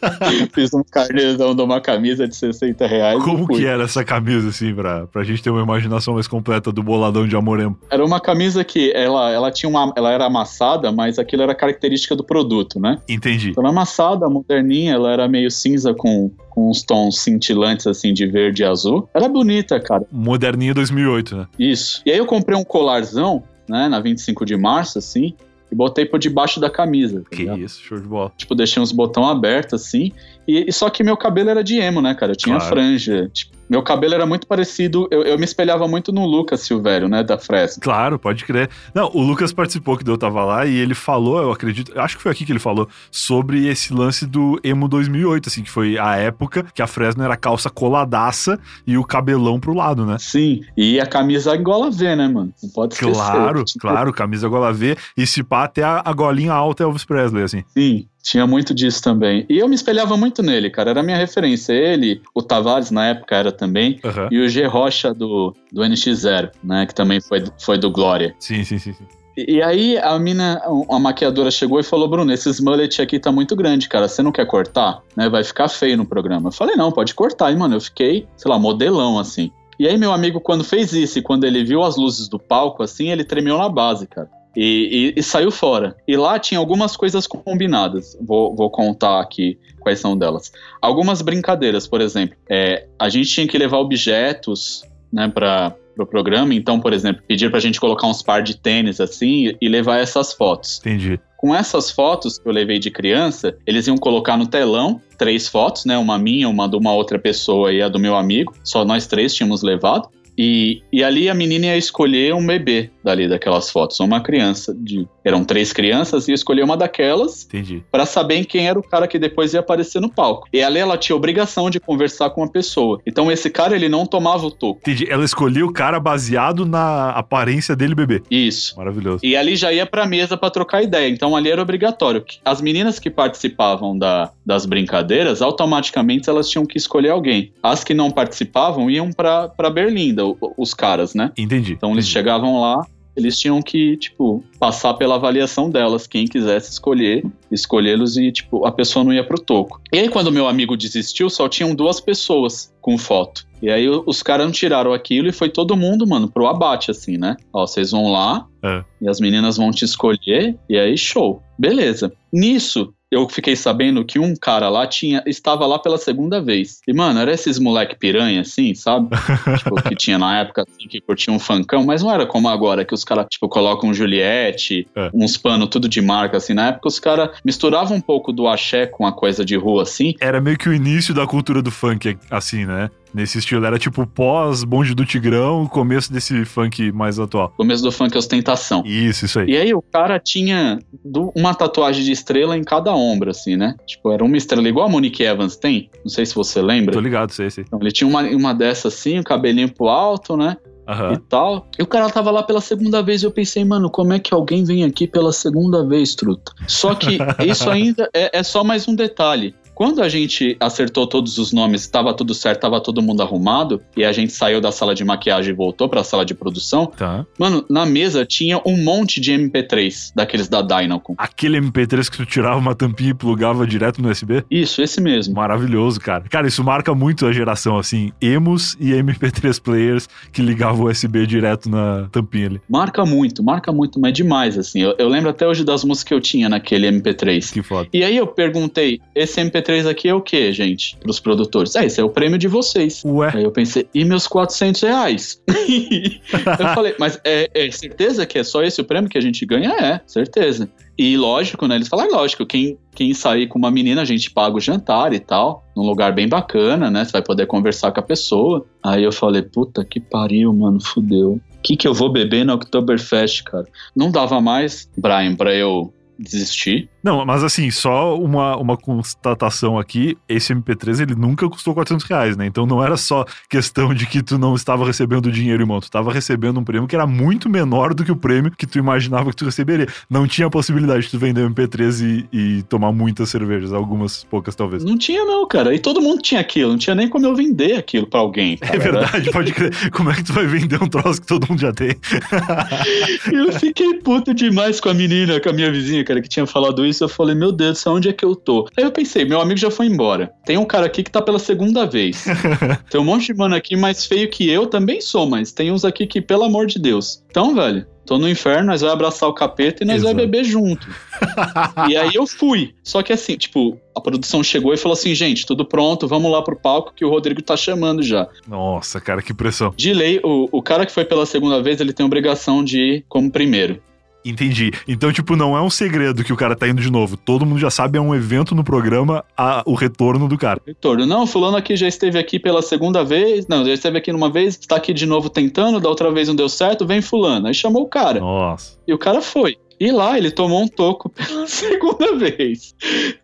[LAUGHS] Fiz um carnezão de uma camisa de 60 reais. Como que era essa camisa, assim, pra, pra gente ter uma imaginação mais completa do boladão de Amoremo? Era uma camisa que ela, ela tinha uma. Ela era amassada, mas aquilo era característica do produto, né? Entendi. Então, ela amassada, moderninha, ela era meio cinza com, com uns tons cintilantes, assim, de verde e azul. Era bonita, cara. Moderninha 2008, né? Isso. E aí eu comprei um colarzão, né, na 25 de março, assim, e botei por debaixo da camisa. Tá que isso, show de bola. Tipo, deixei uns botões abertos assim. E, e, só que meu cabelo era de emo, né, cara? Eu tinha claro. franja. Tipo, meu cabelo era muito parecido, eu, eu, me espelhava muito no Lucas Silvério, né, da Fresno. Claro, pode crer. Não, o Lucas participou que eu tava lá e ele falou, eu acredito, acho que foi aqui que ele falou, sobre esse lance do Emo 2008, assim, que foi a época que a Fresno era calça coladaça e o cabelão pro lado, né? Sim, e a camisa gola V, né, mano? Não pode esquecer. Claro, [LAUGHS] claro, camisa gola V e se pá até a, a golinha alta Elvis Presley, assim. Sim, tinha muito disso também. E eu me espelhava muito nele, cara. Era a minha referência. Ele, o Tavares na época era também. Uhum. E o G Rocha do, do NX0, né? Que também foi, foi do Glória. Sim, sim, sim. sim. E, e aí a mina, a maquiadora chegou e falou: Bruno, esses mullet aqui tá muito grande, cara. Você não quer cortar? Né? Vai ficar feio no programa. Eu falei: não, pode cortar. E, mano, eu fiquei, sei lá, modelão assim. E aí, meu amigo, quando fez isso e quando ele viu as luzes do palco, assim, ele tremeu na base, cara. E, e, e, saiu fora. E lá tinha algumas coisas combinadas. Vou, vou contar aqui quais são delas. Algumas brincadeiras, por exemplo. É, a gente tinha que levar objetos né, para o pro programa. Então, por exemplo, pedir para a gente colocar uns par de tênis assim e levar essas fotos. Entendi. Com essas fotos que eu levei de criança, eles iam colocar no telão três fotos, né? Uma minha, uma de uma outra pessoa e a do meu amigo. Só nós três tínhamos levado. E, e ali a menina ia escolher um bebê dali daquelas fotos, uma criança. De, eram três crianças e escolher uma daquelas para saber quem era o cara que depois ia aparecer no palco. E ali ela tinha obrigação de conversar com a pessoa. Então esse cara ele não tomava o toco. Entendi. Ela escolhia o cara baseado na aparência dele bebê. Isso. Maravilhoso. E ali já ia pra mesa para trocar ideia. Então ali era obrigatório. As meninas que participavam da, das brincadeiras, automaticamente elas tinham que escolher alguém. As que não participavam iam para Berlim, os caras, né? Entendi. Então eles entendi. chegavam lá, eles tinham que, tipo, passar pela avaliação delas. Quem quisesse escolher, escolhê-los e, tipo, a pessoa não ia pro toco. E aí, quando meu amigo desistiu, só tinham duas pessoas com foto. E aí, os caras não tiraram aquilo e foi todo mundo, mano, pro abate, assim, né? Ó, vocês vão lá é. e as meninas vão te escolher, e aí, show. Beleza. Nisso, eu fiquei sabendo que um cara lá tinha estava lá pela segunda vez. E, mano, era esses moleque piranha, assim, sabe? [LAUGHS] tipo, que tinha na época, assim, que curtia um funkão, mas não era como agora, que os caras, tipo, colocam Juliette, é. uns panos tudo de marca, assim. Na época, os caras misturavam um pouco do axé com a coisa de rua, assim. Era meio que o início da cultura do funk, assim, né? Nesse estilo, era tipo pós Bonde do Tigrão, começo desse funk mais atual. Começo do funk ostentação. Isso, isso aí. E aí o cara tinha uma tatuagem de estrela em cada ombro, assim, né? Tipo, era uma estrela igual a Monique Evans tem. Não sei se você lembra. Tô ligado, sei, sei. Então, ele tinha uma, uma dessa assim, o cabelinho pro alto, né? Uhum. E tal. E o cara tava lá pela segunda vez e eu pensei, mano, como é que alguém vem aqui pela segunda vez, truta? Só que [LAUGHS] isso ainda é, é só mais um detalhe. Quando a gente acertou todos os nomes, estava tudo certo, estava todo mundo arrumado, e a gente saiu da sala de maquiagem e voltou para a sala de produção, tá. mano, na mesa tinha um monte de MP3 daqueles da Dynacon. Aquele MP3 que tu tirava uma tampinha e plugava direto no USB? Isso, esse mesmo. Maravilhoso, cara. Cara, isso marca muito a geração, assim, emos e MP3 players que ligavam o USB direto na tampinha ali. Marca muito, marca muito, mas demais, assim. Eu, eu lembro até hoje das músicas que eu tinha naquele MP3. Que foda. E aí eu perguntei, esse MP3 aqui é o que, gente? Para os produtores. É, esse é o prêmio de vocês. Ué. Aí eu pensei, e meus 400 reais? [LAUGHS] eu falei, mas é, é, certeza que é só esse o prêmio que a gente ganha? É, certeza. E lógico, né? Eles falaram, lógico, quem, quem sair com uma menina, a gente paga o jantar e tal, num lugar bem bacana, né? Você vai poder conversar com a pessoa. Aí eu falei, puta que pariu, mano, fudeu. O que, que eu vou beber na Oktoberfest, cara? Não dava mais, Brian, pra eu desistir. Não, mas assim, só uma, uma constatação aqui, esse MP3 ele nunca custou 400 reais, né? Então não era só questão de que tu não estava recebendo dinheiro, irmão. Tu estava recebendo um prêmio que era muito menor do que o prêmio que tu imaginava que tu receberia. Não tinha a possibilidade de tu vender MP3 e, e tomar muitas cervejas, algumas poucas talvez. Não tinha não, cara. E todo mundo tinha aquilo, não tinha nem como eu vender aquilo para alguém. Cara. É verdade, pode crer. Como é que tu vai vender um troço que todo mundo já tem? [LAUGHS] eu fiquei puto demais com a menina, com a minha vizinha, cara, que tinha falado isso isso, eu falei, meu Deus céu, onde é que eu tô? Aí eu pensei, meu amigo já foi embora. Tem um cara aqui que tá pela segunda vez. [LAUGHS] tem um monte de mano aqui mais feio que eu, também sou, mas tem uns aqui que, pelo amor de Deus. Então, velho, tô no inferno, nós vamos abraçar o capeta e nós vamos beber junto. [LAUGHS] e aí eu fui. Só que assim, tipo, a produção chegou e falou assim, gente, tudo pronto, vamos lá pro palco que o Rodrigo tá chamando já. Nossa, cara, que pressão. De lei, o, o cara que foi pela segunda vez, ele tem obrigação de ir como primeiro. Entendi. Então, tipo, não é um segredo que o cara tá indo de novo. Todo mundo já sabe, é um evento no programa, a, o retorno do cara. Retorno. Não, fulano aqui já esteve aqui pela segunda vez. Não, já esteve aqui numa vez, está aqui de novo tentando, da outra vez não deu certo, vem fulano. Aí chamou o cara. Nossa. E o cara foi. E lá ele tomou um toco [LAUGHS] pela segunda vez,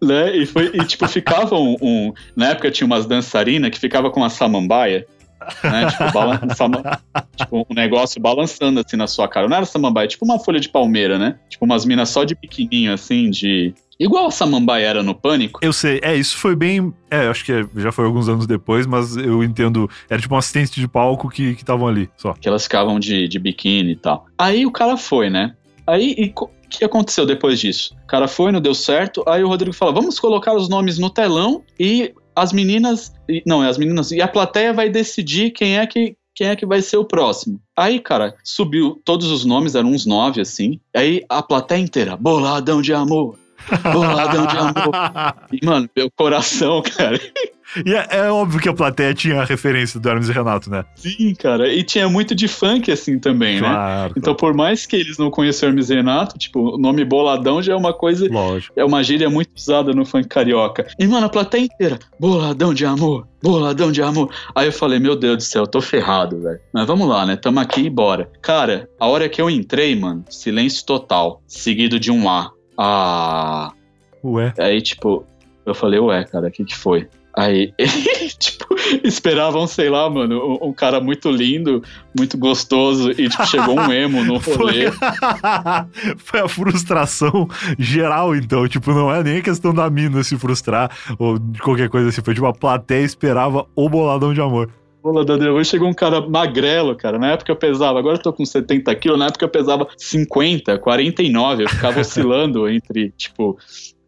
né? E foi e tipo ficava um, um, na época tinha umas dançarinas que ficava com uma samambaia né? Tipo, balan [LAUGHS] tipo, um negócio balançando assim na sua cara. Não era samambaia, tipo uma folha de palmeira, né? Tipo umas minas só de pequenininho, assim, de. Igual a samambaia era no Pânico. Eu sei, é, isso foi bem. É, acho que já foi alguns anos depois, mas eu entendo. Era tipo um assistente de palco que estavam ali, só. Que elas ficavam de, de biquíni e tal. Aí o cara foi, né? Aí, e, o que aconteceu depois disso? O cara foi, não deu certo. Aí o Rodrigo fala: vamos colocar os nomes no telão e as meninas. Não, é as meninas. E a plateia vai decidir quem é que, quem é que vai ser o próximo. Aí, cara, subiu todos os nomes, eram uns nove, assim. Aí a plateia inteira, boladão de amor, boladão de amor. [LAUGHS] E, mano, meu coração, [LAUGHS] cara. E é, é, óbvio que a plateia tinha a referência do Hermes e Renato, né? Sim, cara. E tinha muito de funk, assim, também, né? claro, né? Então, por mais que eles não conheçam Hermes e Renato, tipo, o nome Boladão já é uma coisa... Lógico. É uma gíria muito usada no funk carioca. E, mano, a plateia inteira, Boladão de amor, Boladão de amor. Aí eu falei, meu Deus do céu, eu tô ferrado, velho. Mas vamos lá, né? Tamo aqui e bora. Cara, a hora que eu entrei, mano, silêncio total, seguido de um A. Ah... Ué? Aí, tipo, eu falei, ué, cara, o que que foi? Aí, [LAUGHS] tipo, esperavam, sei lá, mano, um, um, cara muito lindo, muito gostoso, e tipo, chegou um emo no [LAUGHS] rolê. [LAUGHS] Foi, a frustração geral, então. Tipo, não é nem questão da mina se frustrar ou de qualquer coisa assim. Foi tipo, a plateia esperava o boladão de amor. Boladão de amor. Chegou um cara magrelo, cara. Na época eu pesava, agora eu tô com 70 quilos, na época eu pesava 50, 49. Eu ficava oscilando entre, tipo,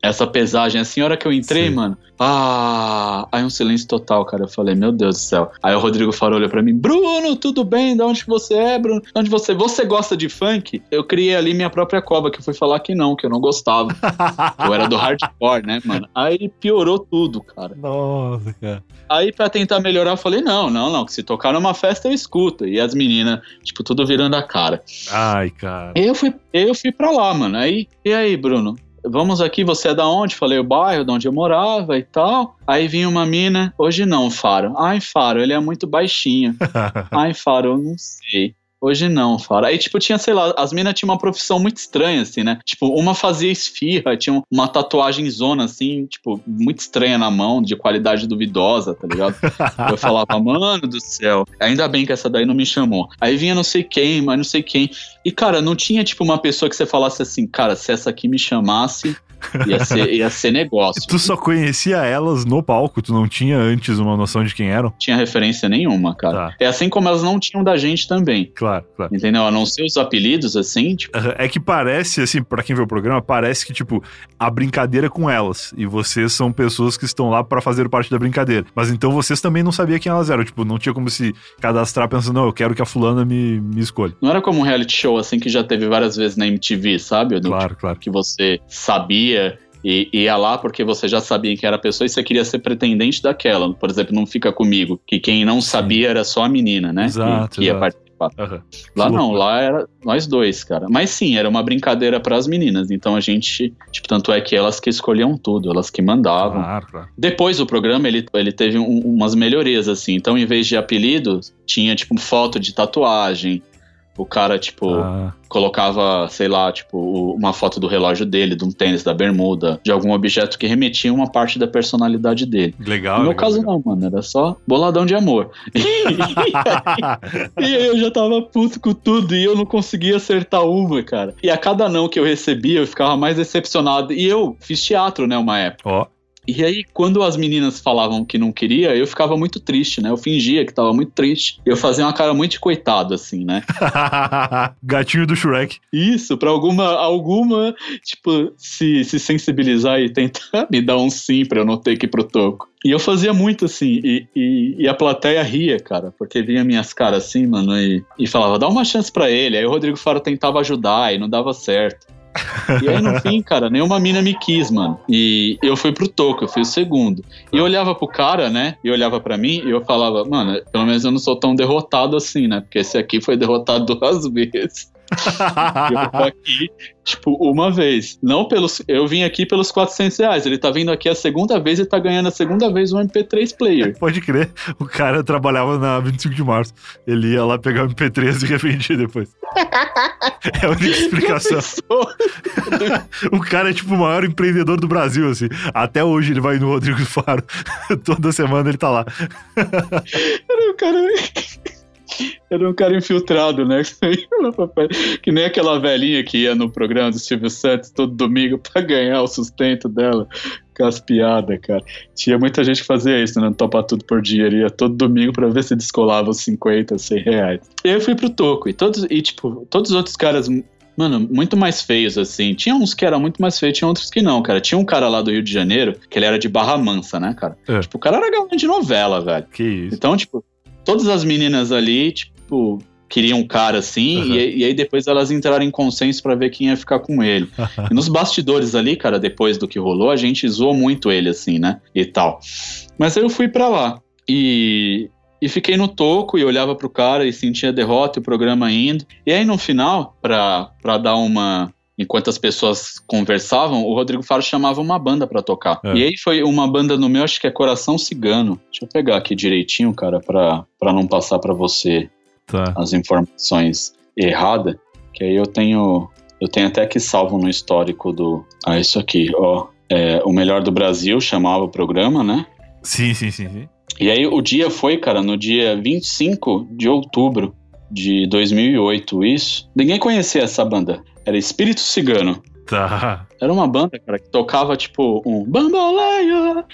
essa pesagem. Assim, a hora que eu entrei, Sim. mano, ah, aí um silêncio total, cara. Eu falei, meu Deus do céu. Aí o Rodrigo Faro olhou pra mim, Bruno, tudo bem? De onde você é, Bruno? De onde você Você gosta de funk? Eu criei ali minha própria cova, que eu fui falar que não, que eu não gostava. [LAUGHS] eu era do hardcore, né, mano? Aí piorou tudo, cara. Nossa, cara. Aí pra tentar melhorar, eu falei, não, não, não, que se tocar numa festa eu escuto. E as meninas, tipo, tudo virando a cara. Ai, cara. Eu fui, eu fui pra lá, mano. Aí, e aí, Bruno? Vamos aqui, você é da onde? Falei o bairro, de onde eu morava e tal. Aí vinha uma mina, hoje não, Faro. Ai, Faro, ele é muito baixinho. [LAUGHS] Ai, Faro, eu não sei. Hoje não, Faro. Aí, tipo, tinha, sei lá, as minas tinham uma profissão muito estranha, assim, né? Tipo, uma fazia esfirra, tinha uma tatuagem zona, assim, tipo, muito estranha na mão, de qualidade duvidosa, tá ligado? Eu falava, [LAUGHS] mano do céu, ainda bem que essa daí não me chamou. Aí vinha não sei quem, mas não sei quem. E, cara, não tinha, tipo, uma pessoa que você falasse assim, cara, se essa aqui me chamasse, Ia ser, ia ser negócio. tu só conhecia elas no palco, tu não tinha antes uma noção de quem eram? Tinha referência nenhuma, cara. Tá. É assim como elas não tinham da gente também. Claro, claro. Entendeu? A não ser os apelidos, assim, tipo... É que parece, assim, para quem vê o programa, parece que, tipo, a brincadeira é com elas. E vocês são pessoas que estão lá para fazer parte da brincadeira. Mas então vocês também não sabiam quem elas eram. Tipo, não tinha como se cadastrar pensando, não, eu quero que a fulana me, me escolha. Não era como um reality show, assim, que já teve várias vezes na MTV, sabe? Claro, tipo, claro. Que você sabia e ia lá porque você já sabia que era a pessoa e você queria ser pretendente daquela. Por exemplo, não fica comigo, que quem não sabia era só a menina, né? Exato, que, que ia participar. Uhum. Lá não, lá era nós dois, cara. Mas sim, era uma brincadeira para as meninas. Então a gente, tipo, tanto é que elas que escolhiam tudo, elas que mandavam. Claro, claro. Depois do programa, ele, ele teve um, umas melhorias, assim. Então, em vez de apelido, tinha, tipo, foto de tatuagem, o cara, tipo, ah. colocava, sei lá, tipo, uma foto do relógio dele, de um tênis da bermuda, de algum objeto que remetia uma parte da personalidade dele. Legal. No meu legal, caso, legal. não, mano. Era só boladão de amor. [LAUGHS] e, aí, [LAUGHS] e aí eu já tava puto com tudo e eu não conseguia acertar uma, cara. E a cada não que eu recebia, eu ficava mais decepcionado. E eu fiz teatro, né, uma época. Ó. Oh. E aí, quando as meninas falavam que não queria, eu ficava muito triste, né? Eu fingia que tava muito triste. Eu fazia uma cara muito de coitado, assim, né? [LAUGHS] Gatinho do Shrek. Isso, pra alguma, alguma, tipo, se, se sensibilizar e tentar [LAUGHS] me dar um sim pra eu não ter que ir pro toco. E eu fazia muito assim, e, e, e, a plateia ria, cara, porque vinha minhas caras assim, mano, e, e falava, dá uma chance para ele. Aí o Rodrigo Faro tentava ajudar e não dava certo. E aí, no fim, cara, nenhuma mina me quis, mano. E eu fui pro toco, eu fui o segundo. E eu olhava pro cara, né? E olhava para mim e eu falava, mano, pelo menos eu não sou tão derrotado assim, né? Porque esse aqui foi derrotado [LAUGHS] duas vezes. Eu tô aqui, tipo, uma vez. Não pelos. Eu vim aqui pelos 400 reais. Ele tá vindo aqui a segunda vez e tá ganhando a segunda vez um MP3 player. [LAUGHS] Pode crer. O cara trabalhava na 25 de março. Ele ia lá pegar o MP3 e revendia depois. é a única explicação. [LAUGHS] o cara é tipo o maior empreendedor do Brasil, assim. Até hoje ele vai no Rodrigo Faro. [LAUGHS] Toda semana ele tá lá. Era o cara. [LAUGHS] Era um cara infiltrado, né? [LAUGHS] Que nem aquela velhinha que ia no programa do Silvio Santos todo domingo [LAUGHS] pra ganhar o sustento dela. Com as piadas, cara. Tinha muita gente que fazia isso, né? Topar tudo por dia. Ele ia todo domingo pra ver se descolava os 50, 100 reais. E eu fui pro Toco. E, todos, e tipo, todos os outros caras mano, muito mais feios, assim. Tinha uns que eram muito mais feios, tinha outros que não, cara. Tinha um cara lá do Rio de Janeiro, que ele era de Barra Mansa, né, cara? É. Tipo, o cara era galã de novela, velho. Que isso. Então, tipo, todas as meninas ali, tipo, queriam um cara assim, uhum. e, e, aí depois elas entraram em consenso para ver quem ia ficar com ele. [LAUGHS] e nos bastidores ali, cara, depois do que rolou, a gente zoou muito ele, assim, né? E tal. Mas aí eu fui para lá. E, e fiquei no toco e olhava pro cara e sentia a derrota e o programa indo. E aí no final, pra, pra dar uma. Enquanto as pessoas conversavam, o Rodrigo Faro chamava uma banda para tocar. É. E aí foi uma banda no meu, acho que é Coração Cigano. Deixa eu pegar aqui direitinho, cara, pra, pra não passar para você tá. as informações erradas, que aí eu tenho eu tenho até que salvo no histórico do ah isso aqui, ó, é, o melhor do Brasil chamava o programa, né? Sim, sim, sim, sim. E aí o dia foi, cara, no dia 25 de outubro de 2008, isso. Ninguém conhecia essa banda. Era Espírito Cigano. Tá. Era uma banda, cara, que tocava tipo um Bamboleia,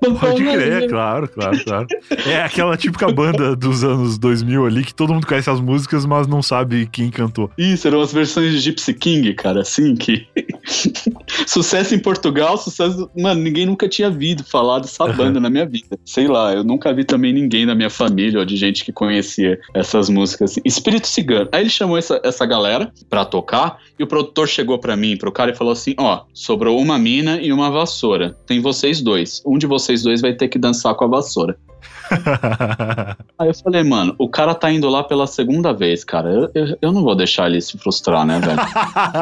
Pode crer, claro, claro, claro. É aquela típica banda dos anos 2000 ali que todo mundo conhece as músicas, mas não sabe quem cantou. Isso, eram as versões de Gypsy King, cara, assim, que. [LAUGHS] sucesso em Portugal, sucesso. Mano, ninguém nunca tinha visto falar dessa banda na minha vida. Sei lá, eu nunca vi também ninguém da minha família ou de gente que conhecia essas músicas. Assim. Espírito Cigano. Aí ele chamou essa, essa galera pra tocar e o produtor chegou pra mim, pro cara e falou assim: ó, sobrou uma mina e uma vassoura. Tem vocês dois. Um de vocês vocês dois vai ter que dançar com a vassoura. [LAUGHS] Aí eu falei, mano, o cara tá indo lá pela segunda vez, cara. Eu, eu, eu não vou deixar ele se frustrar, né, velho?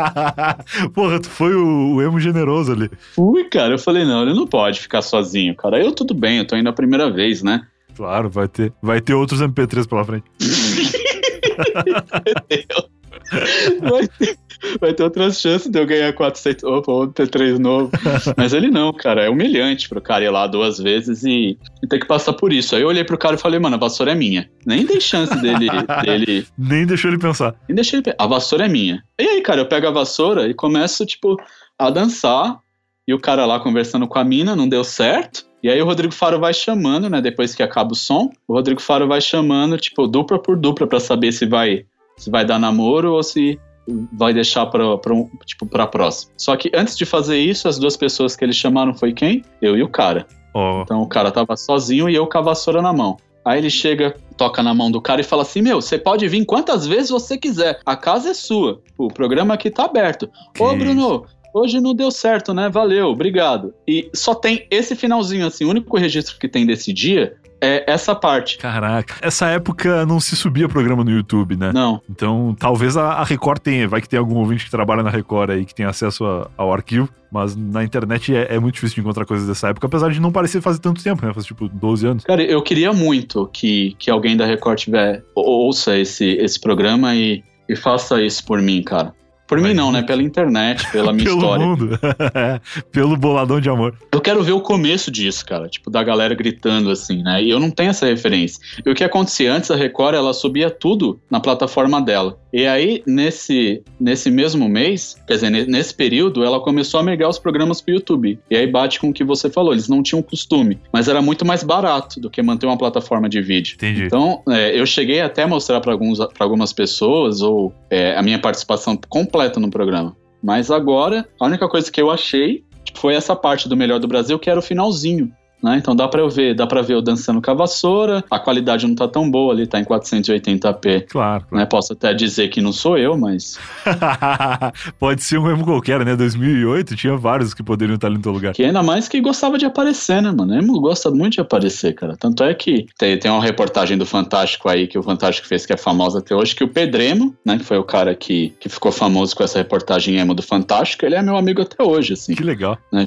[LAUGHS] Porra, tu foi o, o, emo generoso ali. Fui, cara. Eu falei, não, ele não pode ficar sozinho, cara. Eu tudo bem, eu tô indo a primeira vez, né? Claro, vai ter, vai ter outros MP3 pela frente. [LAUGHS] Vai ter, vai ter outras chances de eu ganhar 400. Opa, vou ter três novo. [LAUGHS] Mas ele não, cara. É humilhante pro cara ir lá duas vezes e, e ter que passar por isso. Aí eu olhei pro cara e falei, mano, a vassoura é minha. Nem dei chance dele. [LAUGHS] dele... Nem deixou ele pensar. Nem deixei ele A vassoura é minha. E aí, cara, eu pego a vassoura e começo, tipo, a dançar. E o cara lá conversando com a mina, não deu certo. E aí o Rodrigo Faro vai chamando, né? Depois que acaba o som, o Rodrigo Faro vai chamando, tipo, dupla por dupla para saber se vai se vai dar namoro ou se vai deixar para um, tipo para próxima. Só que antes de fazer isso, as duas pessoas que eles chamaram foi quem? Eu e o cara. Oh. Então o cara tava sozinho e eu com a vassoura na mão. Aí ele chega, toca na mão do cara e fala assim: Meu, você pode vir quantas vezes você quiser, a casa é sua, o programa aqui tá aberto. Que Ô, Bruno, hoje não deu certo, né? Valeu, obrigado. E só tem esse finalzinho, assim, o único registro que tem desse dia é essa parte. Caraca, essa época não se subia programa no YouTube, né? Não. Então, talvez a, Record tenha, vai que tem algum ouvinte que trabalha na Record aí que tem acesso a, ao arquivo, mas na internet é, é, muito difícil de encontrar coisas dessa época, apesar de não parecer fazer tanto tempo, né? Faz tipo 12 anos. Cara, eu queria muito que, que alguém da Record tiver, ouça esse, esse programa e, e faça isso por mim, cara. Por mim não, né? Pela internet, pela minha [LAUGHS] Pelo história. Mundo. [LAUGHS] Pelo boladão de amor. Eu quero ver o começo disso, cara. Tipo, da galera gritando assim, né? E eu não tenho essa referência. E o que acontecia antes, a Record, ela subia tudo na plataforma dela. E aí, nesse, nesse mesmo mês, quer dizer, nesse período, ela começou a migrar os programas pro YouTube. E aí bate com o que você falou, eles não tinham costume. Mas era muito mais barato do que manter uma plataforma de vídeo. Entendi. Então, é, eu cheguei até a mostrar para algumas pessoas, ou é, a minha participação completa no programa. Mas agora, a única coisa que eu achei tipo, foi essa parte do Melhor do Brasil, que era o finalzinho. Né? Então dá para eu ver, dá para ver eu dançando com a vassoura. A qualidade não tá tão boa ali, tá em 480p. Claro. Né? Posso até dizer que não sou eu, mas [LAUGHS] pode ser um emo qualquer, né? 2008 tinha vários que poderiam estar ali no teu lugar. Que ainda mais que gostava de aparecer, né, mano? Emo gosta muito de aparecer, cara. Tanto é que tem, tem uma reportagem do Fantástico aí que o Fantástico fez que é famosa até hoje, que o Pedremo, né, que foi o cara que, que ficou famoso com essa reportagem emo do Fantástico, ele é meu amigo até hoje, assim. Que legal. Né?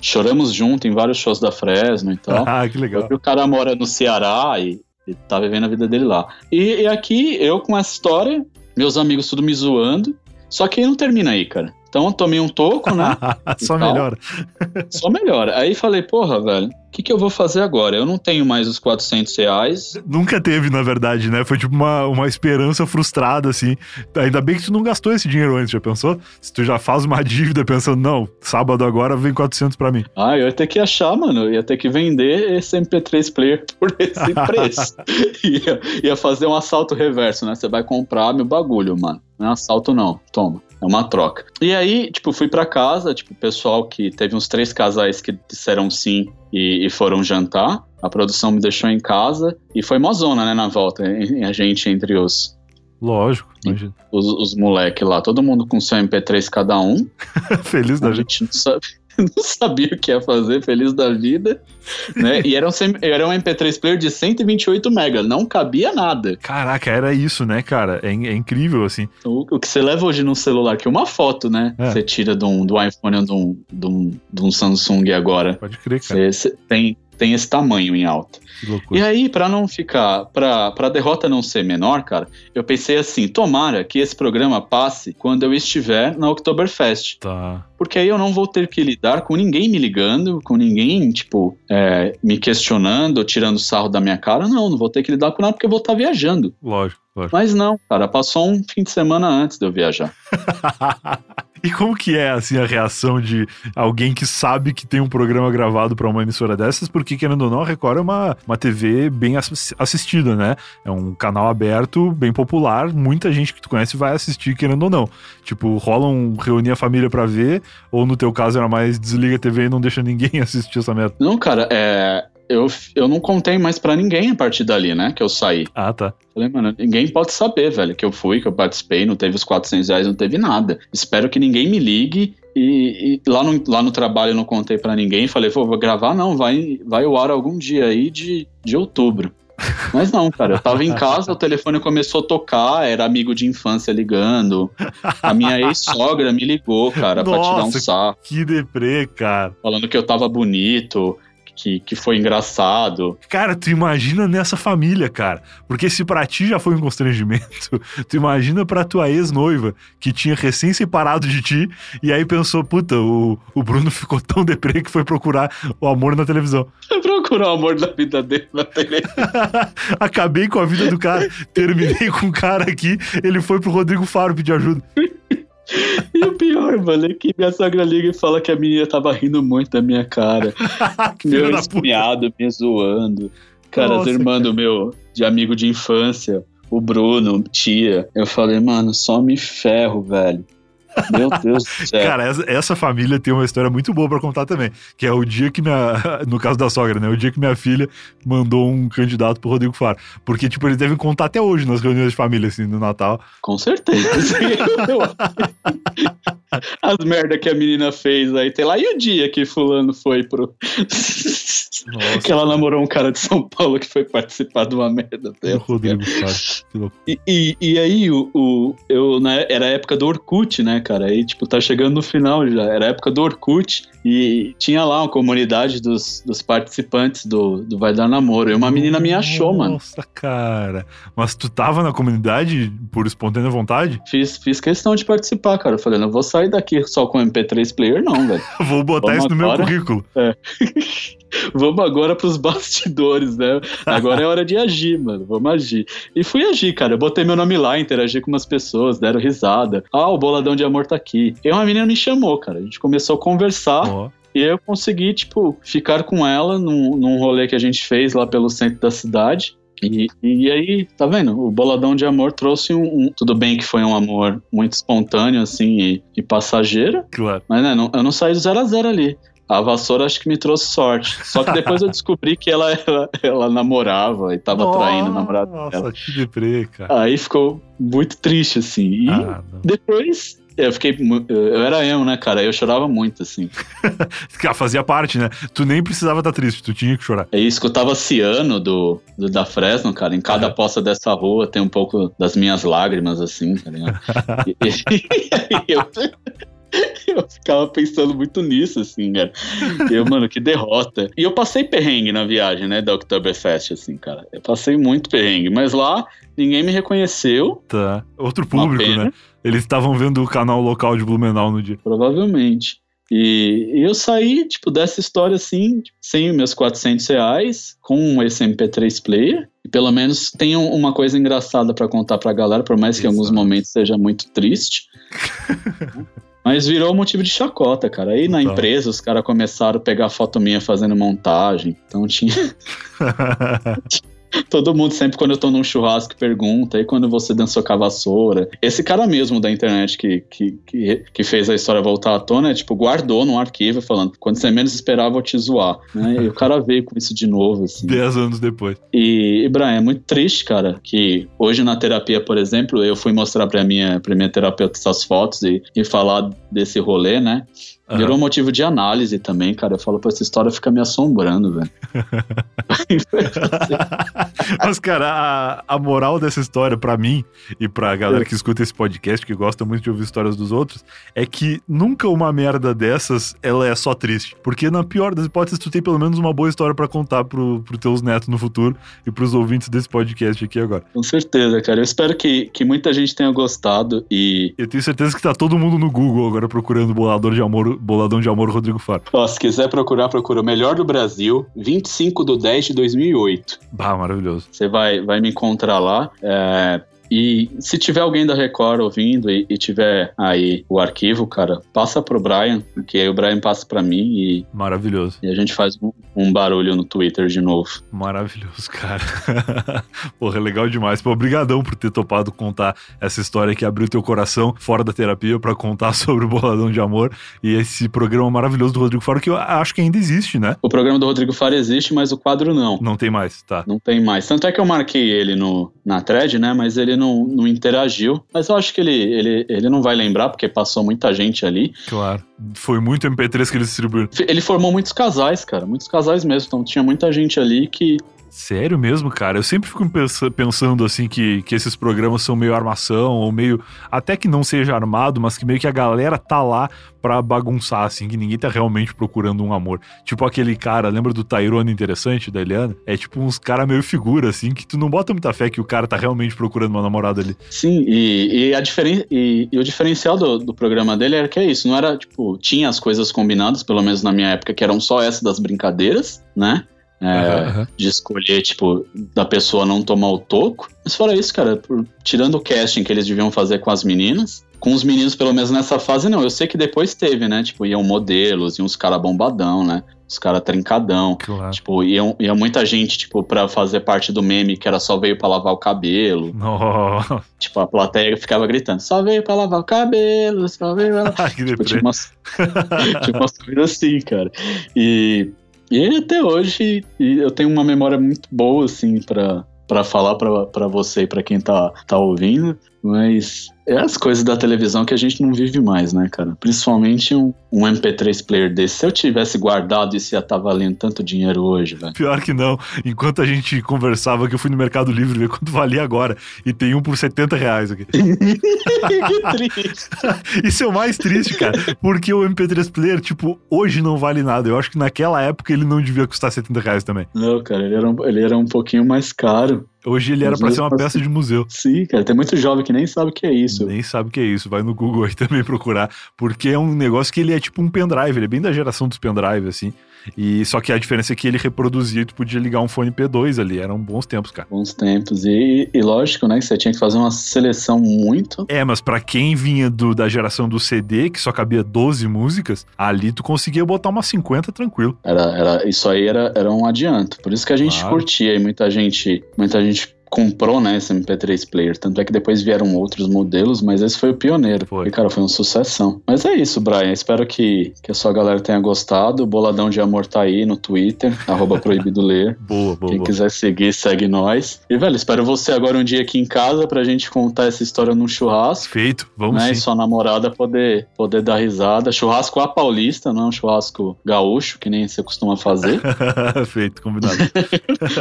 Choramos junto em vários shows da Fresno e [LAUGHS] tal. Ah, que legal. O cara mora no Ceará e, e tá vivendo a vida dele lá. E, e, aqui, eu com essa história, meus amigos tudo me zoando. Só que não termina aí, cara. Então tomei um toco, né? [LAUGHS] Só melhora. [LAUGHS] Só melhora. Aí falei, porra, velho, o que, que eu vou fazer agora? Eu não tenho mais os 400 reais. Nunca teve, na verdade, né? Foi tipo uma, uma esperança frustrada, assim. Ainda bem que tu não gastou esse dinheiro antes, já pensou? Se tu já faz uma [LAUGHS] dívida pensando, não, sábado agora vem 400 para mim. Ah, eu ia ter que achar, mano. Eu ia ter que vender esse MP3 player por esse preço. ia, ia fazer um assalto reverso, né? Você vai comprar meu bagulho, mano. Não é assalto, não. Toma. É uma troca. E aí, tipo, fui para casa, tipo, o pessoal que teve uns três casais que disseram sim e, e, foram jantar. A produção me deixou em casa e foi mozona, né, na volta. A gente entre os. Lógico, imagina. Os, os moleques lá, todo mundo com seu MP3 cada um. [LAUGHS] Feliz da gente. não sabe. Não sabia o que ia fazer, feliz da vida, né? E era um, era um MP3 player de 128 MB, não cabia nada. Caraca, era isso, né, cara? É, é incrível, assim. O, o, que você leva hoje no celular, que é uma foto, né? É. Você tira do, do iPhone ou do, do, do Samsung agora. Pode crer, cara. Você, você tem, tem esse tamanho em alta. E aí, para não ficar, para a derrota não ser menor, cara, eu pensei assim: tomara que esse programa passe quando eu estiver na Oktoberfest. Tá. Porque aí eu não vou ter que lidar com ninguém me ligando, com ninguém, tipo, é, me questionando, tirando sarro da minha cara. Não, não vou ter que lidar com nada porque eu vou estar viajando. Lógico, lógico. Mas não, cara, passou um fim de semana antes de eu viajar. [LAUGHS] E como que é, assim, a reação de alguém que sabe que tem um programa gravado para uma emissora dessas? Porque, querendo ou não, a Record é uma, uma TV bem assistida, né? É um canal aberto, bem popular, muita gente que tu conhece vai assistir, querendo ou não. Tipo, rola um reunir a família para ver, ou no teu caso era mais desliga a TV e não deixa ninguém [LAUGHS] assistir essa merda? Não, cara, é eu, eu não contei mais para ninguém a partir dali, né? Que eu saí. Ah, tá. Falei, mano, ninguém pode saber, velho, que eu fui, que eu participei, não teve os 400 reais, não teve nada. Espero que ninguém me ligue. E, e lá, no, lá no trabalho eu não contei para ninguém. Falei, vou gravar, não, vai, vai o ar algum dia aí de, de outubro. [LAUGHS] Mas não, cara, eu tava em casa, o telefone começou a tocar, era amigo de infância ligando. A minha ex-sogra me ligou, cara, Nossa, pra tirar um sarro. Que deprê, cara. Falando que eu tava bonito que, que foi engraçado. Cara, tu imagina nessa família, cara. Porque se pra ti já foi um constrangimento, [LAUGHS] tu imagina pra tua ex-noiva, que tinha recém separado de ti, e aí pensou, puta, o, o Bruno [LAUGHS] ficou tão deprê que foi procurar o amor na televisão. [LAUGHS] Procurar o amor da vida dele na televisão. Acabei com a vida do cara, terminei com o cara aqui, ele foi pro Rodrigo Faro pedir ajuda. E o pior, mano, é que minha sogra liga e fala que a menina tava rindo muito da minha cara. [LAUGHS] meu espiado, me zoando. Cara, Nossa, as irmãs do meu, de amigo de infância, o Bruno, tia. Eu falei, mano, só me ferro, velho. Meu Deus do céu. Cara, essa, essa, família tem uma história muito boa para contar também. Que é o dia que minha. [LAUGHS] No caso da sogra, né? O dia que minha filha mandou um candidato pro Rodrigo Faro. Porque, tipo, eles devem contar até hoje nas reuniões de família, assim, no Natal. Com certeza. [LAUGHS] [LAUGHS] [LAUGHS] As merda que a menina fez aí. Tem lá, e o dia que fulano foi pro. Nossa, [LAUGHS] que ela namorou um cara de São Paulo que foi participar de uma merda dela. Rodrigo Faro. E, e, e, aí, o, o, eu, né, era a época do Orkut, né, cara? Aí, tipo, tá chegando no final já. Era a época do Orkut. E tinha lá uma comunidade dos, dos participantes do, do Vai Dar Namoro. E uma menina me achou, mano. Nossa, cara. Mas tu tava na comunidade por espontânea vontade? Fiz, fiz questão de participar, cara. Eu falei, não vou sair daqui só com MP3 player, não, velho. [LAUGHS] vou botar Vamos isso no agora... meu currículo. É. [LAUGHS] Vamos agora pros bastidores, né? Agora é hora de agir, mano. Vamos agir. E fui agir, cara. Eu botei meu nome lá, interagi com umas pessoas, deram risada. Ah, o boladão de amor tá aqui. E uma menina me chamou, cara. A gente começou a conversar. Oh. E eu consegui, tipo, ficar com ela num, num rolê que a gente fez lá pelo centro da cidade. E, e aí, tá vendo? O Boladão de Amor trouxe um, um, Tudo bem que foi um amor muito espontâneo, assim, e, e passageiro. Claro. Mas, né, não, eu não saí do zero a zero ali. A vassoura acho que me trouxe sorte. Só que depois eu descobri que ela, ela, ela namorava e tava nossa, traindo o namorado nossa, dela. Nossa, que deprê, cara. Aí ficou muito triste, assim. E ah, depois eu fiquei. Eu era emo, né, cara? Eu chorava muito, assim. [LAUGHS] Fazia parte, né? Tu nem precisava estar triste, tu tinha que chorar. É eu tava Ciano do, do da Fresno, cara. Em cada é. poça dessa rua tem um pouco das minhas lágrimas, assim, tá ligado? [LAUGHS] e, e, eu, [LAUGHS] eu ficava pensando muito nisso, assim, cara. Eu, mano, que derrota. E eu passei perrengue na viagem, né, da Oktoberfest, assim, cara. Eu passei muito perrengue, mas lá ninguém me reconheceu. Tá. Outro público, né? Eles estavam vendo o canal local de Blumenau no dia. Provavelmente. E, eu saí, tipo, dessa história assim, sem meus 400 reais, com esse MP3 player. E pelo menos tenho uma coisa engraçada para contar pra galera, por mais que em alguns momentos seja muito triste. [LAUGHS] Mas virou motivo de chacota, cara. Aí na empresa os caras começaram a pegar foto minha fazendo montagem. Então tinha. [LAUGHS] Todo mundo, sempre quando eu tô num churrasco, pergunta, e quando você dançou com a vassoura? Esse cara mesmo da internet que, que, que, que, fez a história voltar à tona, é, tipo, guardou num arquivo falando, quando você menos esperava, eu te zoar, né? E o cara veio com isso de novo, assim. Dez anos depois. E, e Brian, é muito triste, cara, que hoje na terapia, por exemplo, eu fui mostrar pra minha, pra minha terapeuta essas fotos e, e falar desse rolê, né? Uhum. Virou motivo de análise também, cara. Eu falo, pô, essa história fica me assombrando, velho. [LAUGHS] Mas, cara, a, a moral dessa história, para mim e pra galera que escuta esse podcast, que gosta muito de ouvir histórias dos outros, é que nunca uma merda dessas, ela é só triste. Porque na pior das hipóteses, tu tem pelo menos uma boa história para contar pro, pro teus netos no futuro e pros ouvintes desse podcast aqui agora. Com certeza, cara. Eu espero que, que muita gente tenha gostado e... Eu tenho certeza que tá todo mundo no Google agora procurando bolador de amor Boladão de Amor Rodrigo Faro. Ó, se quiser procurar, procura o Melhor do Brasil, 25 do 10 de 2008. Bah, maravilhoso. Você vai, vai me encontrar lá. É, e se tiver alguém da Record ouvindo e, e, tiver aí o arquivo, cara, passa pro Brian, que aí o Brian passa para mim e. Maravilhoso. E a gente faz um, um barulho no Twitter de novo. Maravilhoso, cara. [LAUGHS] Porra, é legal demais. Pô, obrigadão por ter topado contar essa história que abriu teu coração fora da terapia para contar [LAUGHS] sobre o Boladão de Amor e esse programa maravilhoso do Rodrigo Faro, que eu acho que ainda existe, né? O programa do Rodrigo Faro existe, mas o quadro não. Não tem mais, tá. Não tem mais. Tanto é que eu marquei ele no, na thread, né? Mas ele não, não interagiu. Mas eu acho que ele, ele, ele não vai lembrar, porque passou muita gente ali. Claro. Foi muito MP3 que ele distribuiu. Ele formou muitos casais, cara. Muitos casais mesmo. Então tinha muita gente ali que Sério mesmo, cara? Eu sempre fico pensando assim que, que esses programas são meio armação, ou meio. Até que não seja armado, mas que meio que a galera tá lá pra bagunçar, assim, que ninguém tá realmente procurando um amor. Tipo aquele cara, lembra do Tyrone interessante da Eliana? É tipo uns cara meio figura, assim, que tu não bota muita fé que o cara tá realmente procurando uma namorada ali. Sim, e, e a diferen e, e, o diferencial do, do programa dele era que é isso, não era, tipo, tinha as coisas combinadas, pelo menos na minha época, que eram só essa das brincadeiras, né? É, uhum. De escolher, tipo, da pessoa não tomar o toco. Mas fora isso, cara, por, tirando o casting que eles deviam fazer com as meninas, com os meninos, pelo menos nessa fase, não. Eu sei que depois teve, né? Tipo, iam modelos, iam uns caras bombadão, né? Os caras trincadão. Claro. Tipo, iam, ia muita gente, tipo, pra fazer parte do meme que era só veio pra lavar o cabelo. Oh. Tipo, a plateia ficava gritando, só veio pra lavar o cabelo, só veio pra lavar... [LAUGHS] tipo, tinha umas, [LAUGHS] tinha umas coisas assim, cara. E e até hoje eu tenho uma memória muito boa, assim, para falar para você e para quem tá, tá ouvindo, mas é as coisas da televisão que a gente não vive mais, né, cara? Principalmente um, um MP3 player desse. Se eu tivesse guardado, isso ia estar tá valendo tanto dinheiro hoje, velho. Pior que não. Enquanto a gente conversava, que eu fui no Mercado Livre ver quanto valia agora. E tem um por 70 reais aqui. que [LAUGHS] triste. [LAUGHS] isso é o mais triste, cara. Porque o MP3 player, tipo, hoje não vale nada. Eu acho que naquela época ele não devia custar 70 reais também. Não, cara, ele era um, ele era um pouquinho mais caro. Hoje ele era para ser uma peça de museu. Sim, cara, tem muito jovem que nem sabe o que é isso. Nem sabe o que é isso. Vai no Google aí [LAUGHS] também procurar, porque é um negócio que ele é tipo um pendrive, ele é bem da geração dos pendrive, assim. E só que a diferença é que ele reproduzia, tu podia ligar um fone P2 ali. Eram bons tempos, cara. Bons tempos. E, e lógico, né, que você tinha que fazer uma seleção muito. É, mas para quem vinha do, da geração do CD, que só cabia 12 músicas, ali tu conseguia botar umas 50 tranquilo. Era, era, isso aí era, era um adianto. Por isso que a gente claro. curtia e muita gente, muita gente comprou, né, esse MP3 player. Tanto é que depois vieram outros modelos, mas esse foi o pioneiro. Foi. E, cara, foi uma sucessão. Mas é isso, Brian. Espero que, que a sua galera tenha gostado. O Boladão de Amor tá aí no Twitter, [LAUGHS] arroba proibido ler. [LAUGHS] Boa, boa. Quem boa. quiser seguir, segue nós. E, velho, espero você agora um dia aqui em casa pra gente contar essa história num churrasco. Feito, vamos né, sim. E sua namorada poder, poder dar risada. Churrasco a paulista, não é um churrasco gaúcho, que nem você costuma fazer. [LAUGHS] Feito, combinado.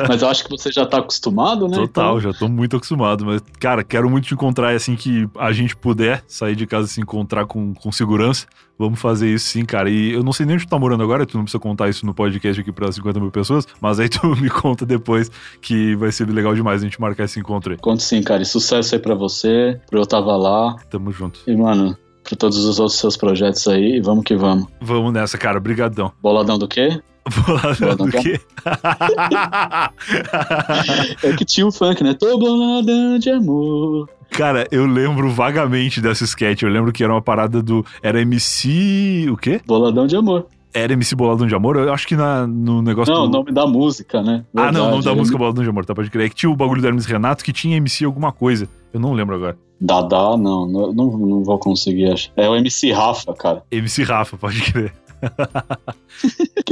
mas eu acho que você já tá acostumado, né? Total. Total, já tô muito acostumado. Mas, cara, quero muito te encontrar assim que a gente puder sair de casa e se encontrar com, com segurança. Vamos fazer isso sim, cara. E eu não sei nem onde tu tá morando agora, tu não precisa contar isso no podcast aqui pra 50 mil pessoas, mas aí [LAUGHS] tu me conta depois que vai ser legal demais a gente marcar esse encontro aí. Conto sim, cara. E sucesso aí pra você, pro Eu Tava Lá. Tamo junto. E, mano, pra todos os outros seus projetos aí, vamos que vamos. Vamos nessa, cara. Brigadão. Boladão do quê? Boladão do quê? [LAUGHS] é que tinha um funk, né? Tô boladão de amor. Cara, eu lembro vagamente dessa sketch. Eu lembro que era uma parada do. Era MC. O quê? Boladão de amor. Era MC Boladão de Amor? Eu acho que na, no negócio. Não, do... o nome da música, né? Verdade, ah, não, o nome da música Boladão de Amor, tá? Pode crer. É que tinha o bagulho do Hermes Renato que tinha MC alguma coisa. Eu não lembro agora. Dada, não, não, não vou conseguir achar. É o MC Rafa, cara. MC Rafa, pode crer.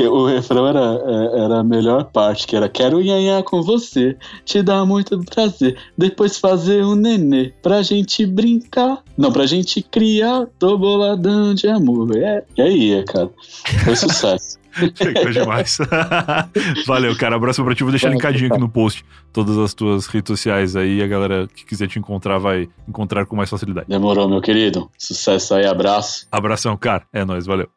O refrão era, é, era a melhor parte, que era Quero nhanhar com você, te dá muito prazer, depois fazer um nenê, pra gente brincar, não, pra gente criar, tô boladão de amor. É, e aí, cara, foi sucesso. [LAUGHS] Chegou demais. [LAUGHS] Valeu, cara. Abraço pra ti. Vou deixar linkadinho aqui no post todas as tuas redes sociais aí. A galera que quiser te encontrar vai encontrar com mais facilidade. Demorou, meu querido. Sucesso aí, abraço. Abração, cara. É nóis, valeu.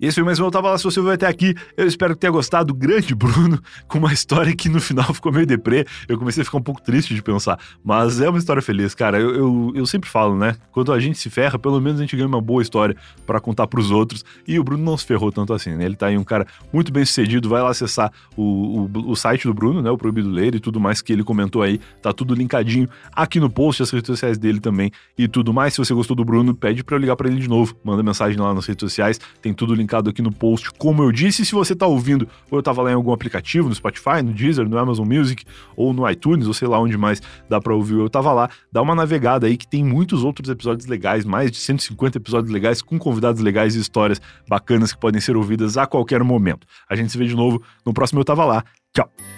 Esse foi mais um Eu Tava Lá, se você veio até aqui, eu espero que tenha gostado. Grande Bruno, com uma história que no final ficou meio deprê. Eu comecei a ficar um pouco triste de pensar, mas é uma história feliz, cara. Eu, eu, eu sempre falo, né? Quando a gente se ferra, pelo menos a gente ganha uma boa história para contar pros outros. E o Bruno não se ferrou tanto assim, né? Ele tá aí um cara muito bem sucedido. Vai lá acessar o, o, o site do Bruno, né? O Proibido Ler e tudo mais que ele comentou aí. Tá tudo linkadinho aqui no post, as redes sociais dele também e tudo mais. Se você gostou do Bruno, pede para eu ligar para ele de novo. Manda mensagem lá nas redes sociais. Tem tudo linkado linkado aqui no post, como eu disse. Se você está ouvindo, ou eu estava lá em algum aplicativo, no Spotify, no Deezer, no Amazon Music, ou no iTunes, ou sei lá onde mais dá para ouvir, eu estava lá, dá uma navegada aí que tem muitos outros episódios legais, mais de 150 episódios legais, com convidados legais e histórias bacanas que podem ser ouvidas a qualquer momento. A gente se vê de novo no próximo Eu Tava Lá. Tchau!